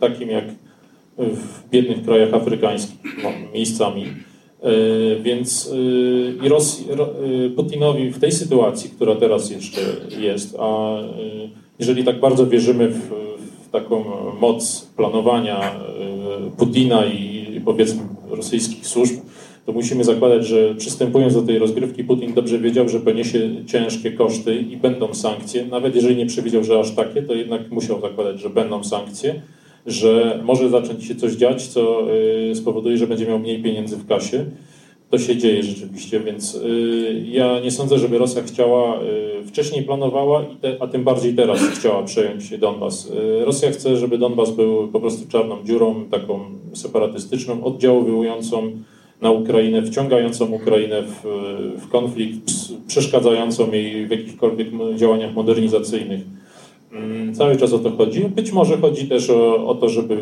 takim jak w biednych krajach afrykańskich no, miejscami. Y, więc i Rosji, Putinowi w tej sytuacji, która teraz jeszcze jest, a jeżeli tak bardzo wierzymy w, w taką moc planowania Putina i powiedzmy rosyjskich służb, to musimy zakładać, że przystępując do tej rozgrywki, Putin dobrze wiedział, że poniesie ciężkie koszty i będą sankcje. Nawet jeżeli nie przewidział, że aż takie, to jednak musiał zakładać, że będą sankcje, że może zacząć się coś dziać, co y, spowoduje, że będzie miał mniej pieniędzy w kasie. To się dzieje rzeczywiście, więc y, ja nie sądzę, żeby Rosja chciała, y, wcześniej planowała, a tym bardziej teraz chciała przejąć Donbas. Rosja chce, żeby Donbas był po prostu czarną dziurą, taką separatystyczną, oddziaływującą na Ukrainę, wciągającą Ukrainę w, w konflikt, przeszkadzającą jej w jakichkolwiek działaniach modernizacyjnych. Mm, cały czas o to chodzi. Być może chodzi też o, o to, żeby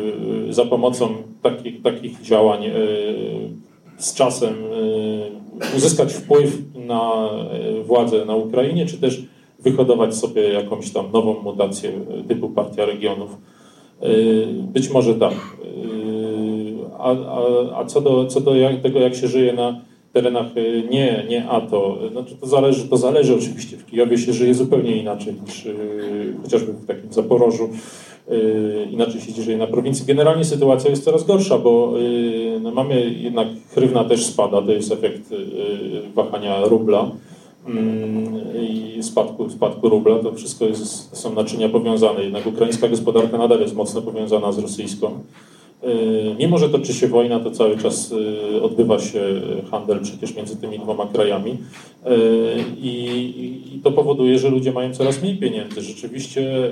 y, za pomocą takich, takich działań y, z czasem y, uzyskać wpływ na władzę na Ukrainie, czy też wyhodować sobie jakąś tam nową mutację typu Partia Regionów. Być może tak a, a, a co do, co do tego, jak się żyje na terenach y, nie, nie ATO, znaczy to zależy, to zależy oczywiście. W Kijowie się żyje zupełnie inaczej niż yy, chociażby w takim Zaporożu. Yy, inaczej się dzieje na prowincji. Generalnie sytuacja jest coraz gorsza, bo no mamy jednak hrywna też spada, to jest efekt wahania rubla mm, i spadku, spadku rubla, to wszystko jest, są naczynia powiązane. Jednak ukraińska gospodarka nadal jest mocno powiązana z rosyjską. Y, mimo, że toczy się wojna, to cały czas y, odbywa się handel przecież między tymi dwoma krajami y, i, to powoduje, że ludzie mają coraz mniej pieniędzy. Rzeczywiście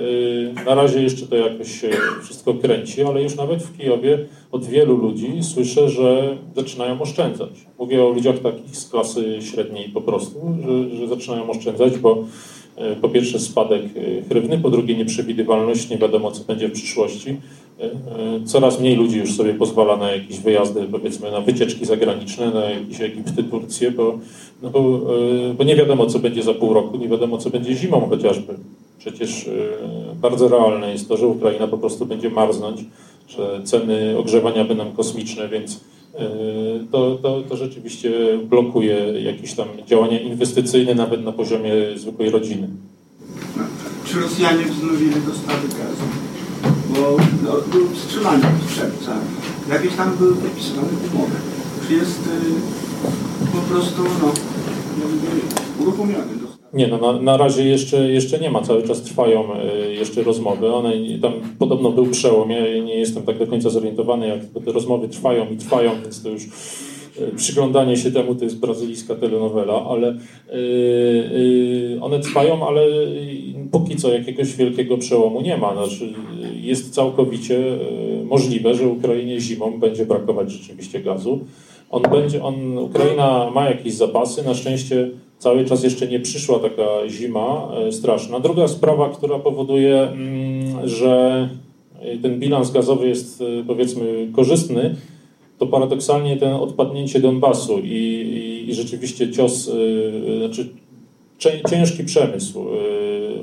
na razie jeszcze to jakoś wszystko kręci, ale już nawet w Kijowie od wielu ludzi słyszę, że zaczynają oszczędzać. Mówię o ludziach takich z klasy średniej po prostu, że, że zaczynają oszczędzać, bo po pierwsze spadek hrywny, po drugie nieprzewidywalność, nie wiadomo co będzie w przyszłości. E, coraz mniej ludzi już sobie pozwala na jakieś wyjazdy, powiedzmy, na wycieczki zagraniczne, na jakieś Egipty, Turcję, bo, no bo, e, bo nie wiadomo, co będzie za pół roku, nie wiadomo, co będzie zimą chociażby. Przecież e, bardzo realne jest to, że Ukraina po prostu będzie marznąć, że ceny ogrzewania będą kosmiczne, więc to, to, to rzeczywiście blokuje jakieś tam działania inwestycyjne nawet na poziomie zwykłej rodziny. Czy Rosjanie wznowili dostawy gazu? Bo no, był wstrzymany od czerwca. Jakieś tam były podpisywane umowy. Czy jest y, po prostu no, uruchomiony nie, no na, na razie jeszcze, jeszcze nie ma, cały czas trwają y, jeszcze rozmowy. One tam podobno był przełom. Ja nie jestem tak do końca zorientowany, jak te rozmowy trwają i trwają, więc to już przyglądanie się temu to jest brazylijska telenowela, ale yy, one trwają, ale póki co jakiegoś wielkiego przełomu nie ma. Znaczy, jest całkowicie e, możliwe, że Ukrainie zimą będzie brakować rzeczywiście gazu. On będzie, on, Ukraina ma jakieś zapasy, na szczęście cały czas jeszcze nie przyszła taka zima e, straszna. Druga sprawa, która powoduje, mm, że ten bilans gazowy jest e, powiedzmy korzystny, to paradoksalnie ten odpadnięcie Donbasu i, i, i rzeczywiście cios, znaczy ciężki przemysł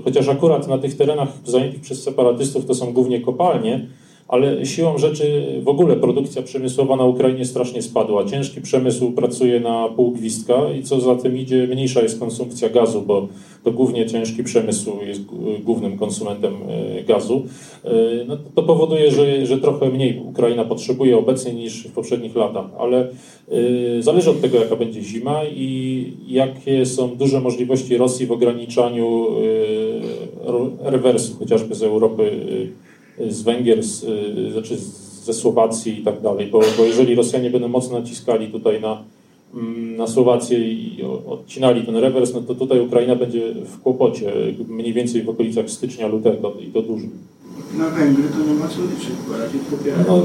chociaż akurat na tych terenach zajętych przez separatystów to są głównie kopalnie, ale siłą rzeczy w ogóle produkcja przemysłowa na Ukrainie strasznie spadła. Ciężki przemysł pracuje na pół gwizdka i co za tym idzie, mniejsza jest konsumpcja gazu, bo to głównie ciężki przemysł jest głównym konsumentem e, gazu. E, no, to powoduje, że, że trochę mniej Ukraina potrzebuje obecnie niż w poprzednich latach, ale e, zależy od tego, jaka będzie zima i jakie są duże możliwości Rosji w ograniczaniu rewersu, chociażby z Europy z Węgier, z, y, znaczy ze Słowacji i tak dalej, bo, bo jeżeli Rosjanie będą mocno naciskali tutaj na, mm, na Słowację i odcinali ten rewers, no to tutaj Ukraina będzie w kłopocie, mniej więcej w okolicach stycznia, lutego i to dużym. Na Węgry to nie ma co liczyć, bo raczej popierają. No,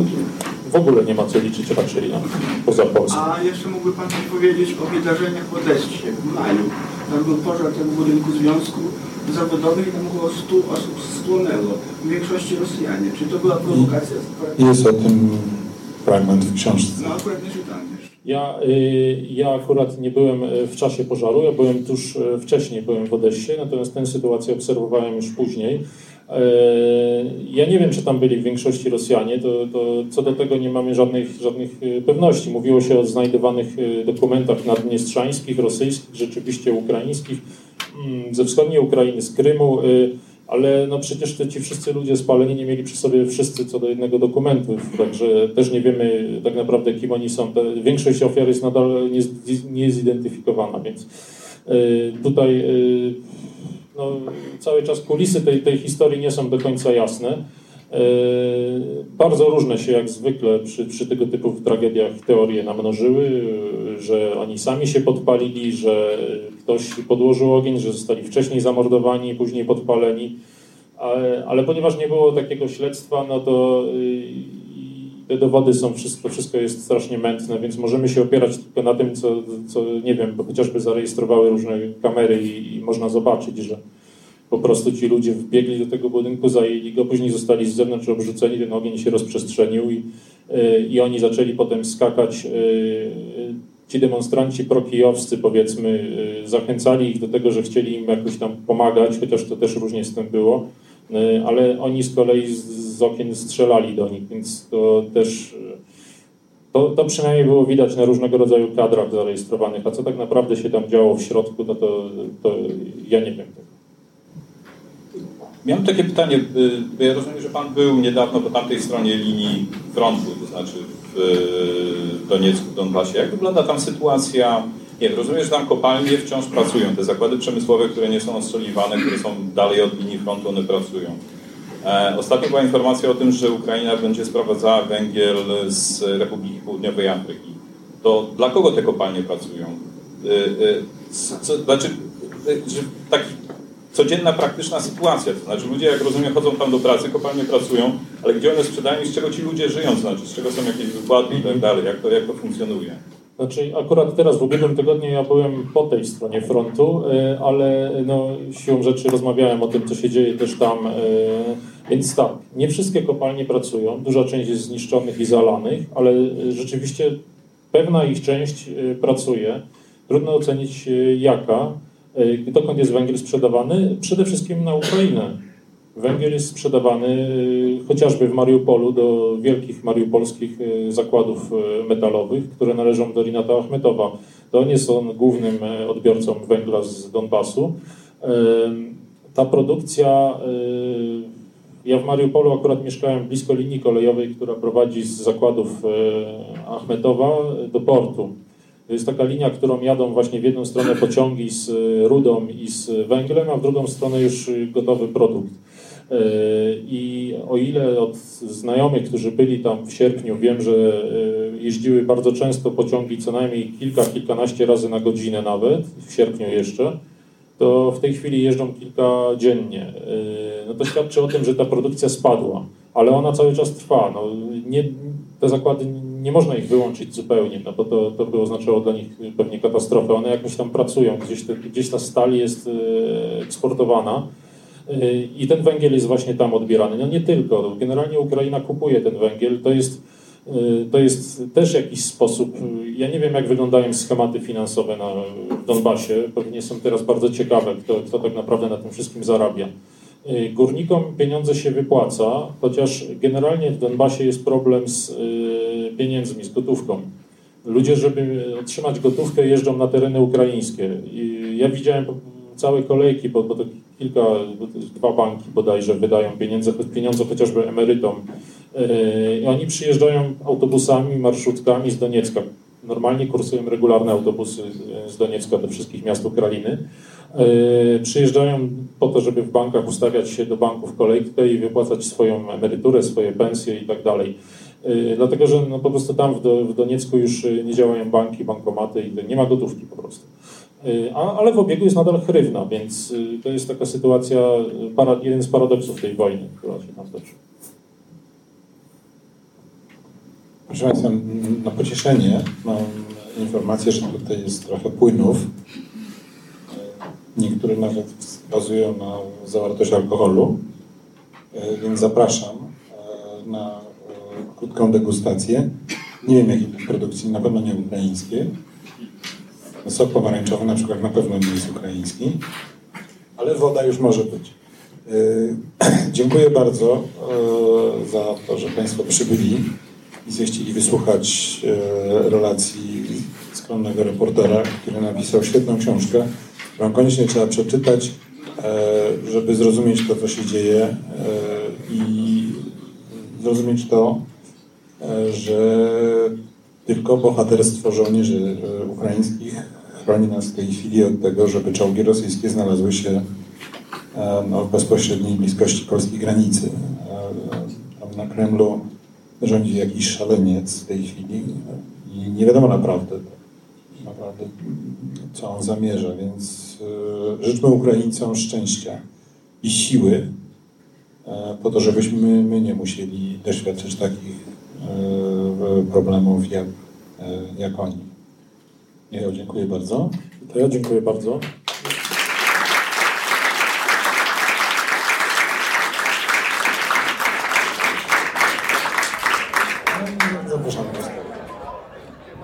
w ogóle nie ma co liczyć raczej no, poza Polską. A jeszcze mógłby Pan powiedzieć o wydarzeniach w Odessie w maju. Tam był pożar tego budynku Związku Zawodowego i tam około 100 osób spłonęło. W większości Rosjanie. Czy to była prowokacja? Jest o tym fragment w książce. No akurat nie czytam jeszcze. Ja, y, ja akurat nie byłem y, w czasie pożaru, ja byłem tuż y, wcześniej, byłem w Odessie, natomiast tę sytuację obserwowałem już później. Ja nie wiem, czy tam byli w większości Rosjanie, to, to co do tego nie mamy żadnych, żadnych pewności. Mówiło się o znajdowanych dokumentach naddniestrzańskich, rosyjskich, rzeczywiście ukraińskich, ze wschodniej Ukrainy, z Krymu, ale no przecież te, ci wszyscy ludzie spaleni nie mieli przy sobie wszyscy co do jednego dokumentu, także też nie wiemy tak naprawdę kim oni są. Większość ofiar jest nadal niezidentyfikowana, więc tutaj no, cały czas kulisy tej, tej historii nie są do końca jasne. Bardzo różne się jak zwykle przy, przy tego typu tragediach teorie namnożyły, że oni sami się podpalili, że ktoś podłożył ogień, że zostali wcześniej zamordowani, później podpaleni. Ale, ale ponieważ nie było takiego śledztwa, no to te dowody są, wszystko, wszystko jest strasznie mętne, więc możemy się opierać tylko na tym, co, co nie wiem, bo chociażby zarejestrowały różne kamery i, i można zobaczyć, że po prostu ci ludzie wbiegli do tego budynku, zajęli go, później zostali z zewnątrz obrzuceni, ten ogień się rozprzestrzenił i, i oni zaczęli potem skakać. Y, ci demonstranci prokijowscy, powiedzmy, y, zachęcali ich do tego, że chcieli im jakoś tam pomagać, chociaż to też różnie z tym było, ale oni z kolei z, z okien strzelali do nich, więc to też to, to przynajmniej było widać na różnego rodzaju kadrach zarejestrowanych, a co tak naprawdę się tam działo w środku, to, to, to ja nie wiem. Miałem takie pytanie, bo ja rozumiem, że Pan był niedawno po tamtej stronie linii frontu, to znaczy w Doniecku, w Donbasie. Jak wygląda tam sytuacja? Nie rozumiem, że tam kopalnie wciąż pracują, te zakłady przemysłowe, które nie są ostrzeliwane, które są dalej od linii frontu, one pracują. E, ostatnio była informacja o tym, że Ukraina będzie sprowadzała węgiel z Republiki Południowej Afryki. To dla kogo te kopalnie pracują? E, co, znaczy, taki codzienna, praktyczna sytuacja. To znaczy ludzie, jak rozumiem, chodzą tam do pracy, kopalnie pracują, ale gdzie one sprzedają i z czego ci ludzie żyją, to znaczy z czego są jakieś wykłady i tak dalej, jak to, jak to funkcjonuje. Znaczy akurat teraz w ubiegłym tygodniu ja byłem po tej stronie frontu, y, ale no, siłą rzeczy rozmawiałem o tym, co się dzieje też tam. Y, więc tak, nie wszystkie kopalnie pracują, duża część jest zniszczonych i zalanych, ale y, rzeczywiście pewna ich część pracuje. Trudno ocenić jaka. Dokąd jest węgiel sprzedawany? Przede wszystkim na Ukrainę. Węgiel jest sprzedawany y, chociażby w Mariupolu do wielkich mariupolskich y, zakładów y, metalowych, które należą do Rinata Achmetowa. To on jest głównym odbiorcą węgla z Donbasu. Ta produkcja, ja w Mariupolu akurat mieszkałem blisko linii kolejowej, która prowadzi z zakładów Achmetowa do portu. To jest taka linia, którą jadą właśnie w jedną stronę pociągi z rudą i z węglem, a w drugą stronę już gotowy produkt. E, I o ile od znajomych, którzy byli tam w sierpniu, wiem, że e, jeździły bardzo często pociągi co najmniej kilka, kilkanaście razy na godzinę nawet, w sierpniu jeszcze, to w tej chwili jeżdżą kilka dziennie. E, no to świadczy o tym, że ta produkcja spadła, ale ona cały czas trwa. No, nie, te zakłady nie można ich wyłączyć zupełnie, no bo to, to by oznaczało dla nich pewnie katastrofę. One jakoś tam pracują, gdzieś, te, gdzieś ta stal jest eksportowana. Y, I ten węgiel jest właśnie tam odbierany. No nie tylko, generalnie Ukraina kupuje ten węgiel. To jest, y, to jest też jakiś sposób. Ja nie wiem, jak wyglądają schematy finansowe na Donbasie. Pewnie są teraz bardzo ciekawe, kto, kto tak naprawdę na tym wszystkim zarabia. Górnikom pieniądze się wypłaca, chociaż generalnie w Donbasie jest problem z pieniędzmi, z gotówką. Ludzie, żeby otrzymać gotówkę, jeżdżą na tereny ukraińskie. I ja widziałem całe kolejki, bo, bo to kilka, dwa banki bodajże wydają pieniądze, pieniądze chociażby emerytom. E, I oni przyjeżdżają autobusami, marszutkami z Doniecka. Normalnie kursują regularne autobusy z Doniecka do wszystkich miast Ukrainy. E, przyjeżdżają po to, żeby w bankach ustawiać się do banków kolejkę i wypłacać swoją emeryturę, swoje pensje i tak dalej. Dlatego, że no po prostu tam w, Do, w Doniecku już nie działają banki, bankomaty i nie ma gotówki po prostu. A, ale w obiegu jest nadal hrywna, więc to jest taka sytuacja, para, jeden z paradoksów tej wojny, która się tam toczy. Proszę Państwa, na pocieszenie mam informację, że tutaj jest trochę płynów. Niektóre nawet bazują na zawartość alkoholu, więc zapraszam e, na e, krótką degustację. Nie wiem jakiej produkcji, na pewno nie ukraińskiej. Sok pomarańczowy na przykład na pewno nie jest ukraiński, ale woda już może być. E, dziękuję bardzo za to, że Państwo przybyli i zechcieli wysłuchać e, relacji skromnego reportera, który napisał świetną książkę, którą koniecznie trzeba przeczytać, e, żeby zrozumieć to, co się dzieje e, i zrozumieć to, że tylko bohaterstwo żołnierzy ukraińskich chroni nas w tej chwili od tego, żeby czołgi rosyjskie znalazły się no, w bezpośredniej bliskości polskiej granicy. Tam na Kremlu rządzi jakiś szaleniec w tej chwili i nie wiadomo naprawdę, naprawdę co on zamierza, więc e, życzmy Ukraińcom szczęścia i siły e, po to, żebyśmy my nie musieli doświadczyć takich e, problemów jak, jak oni. Michał, dziękuję bardzo. To ja dziękuję bardzo.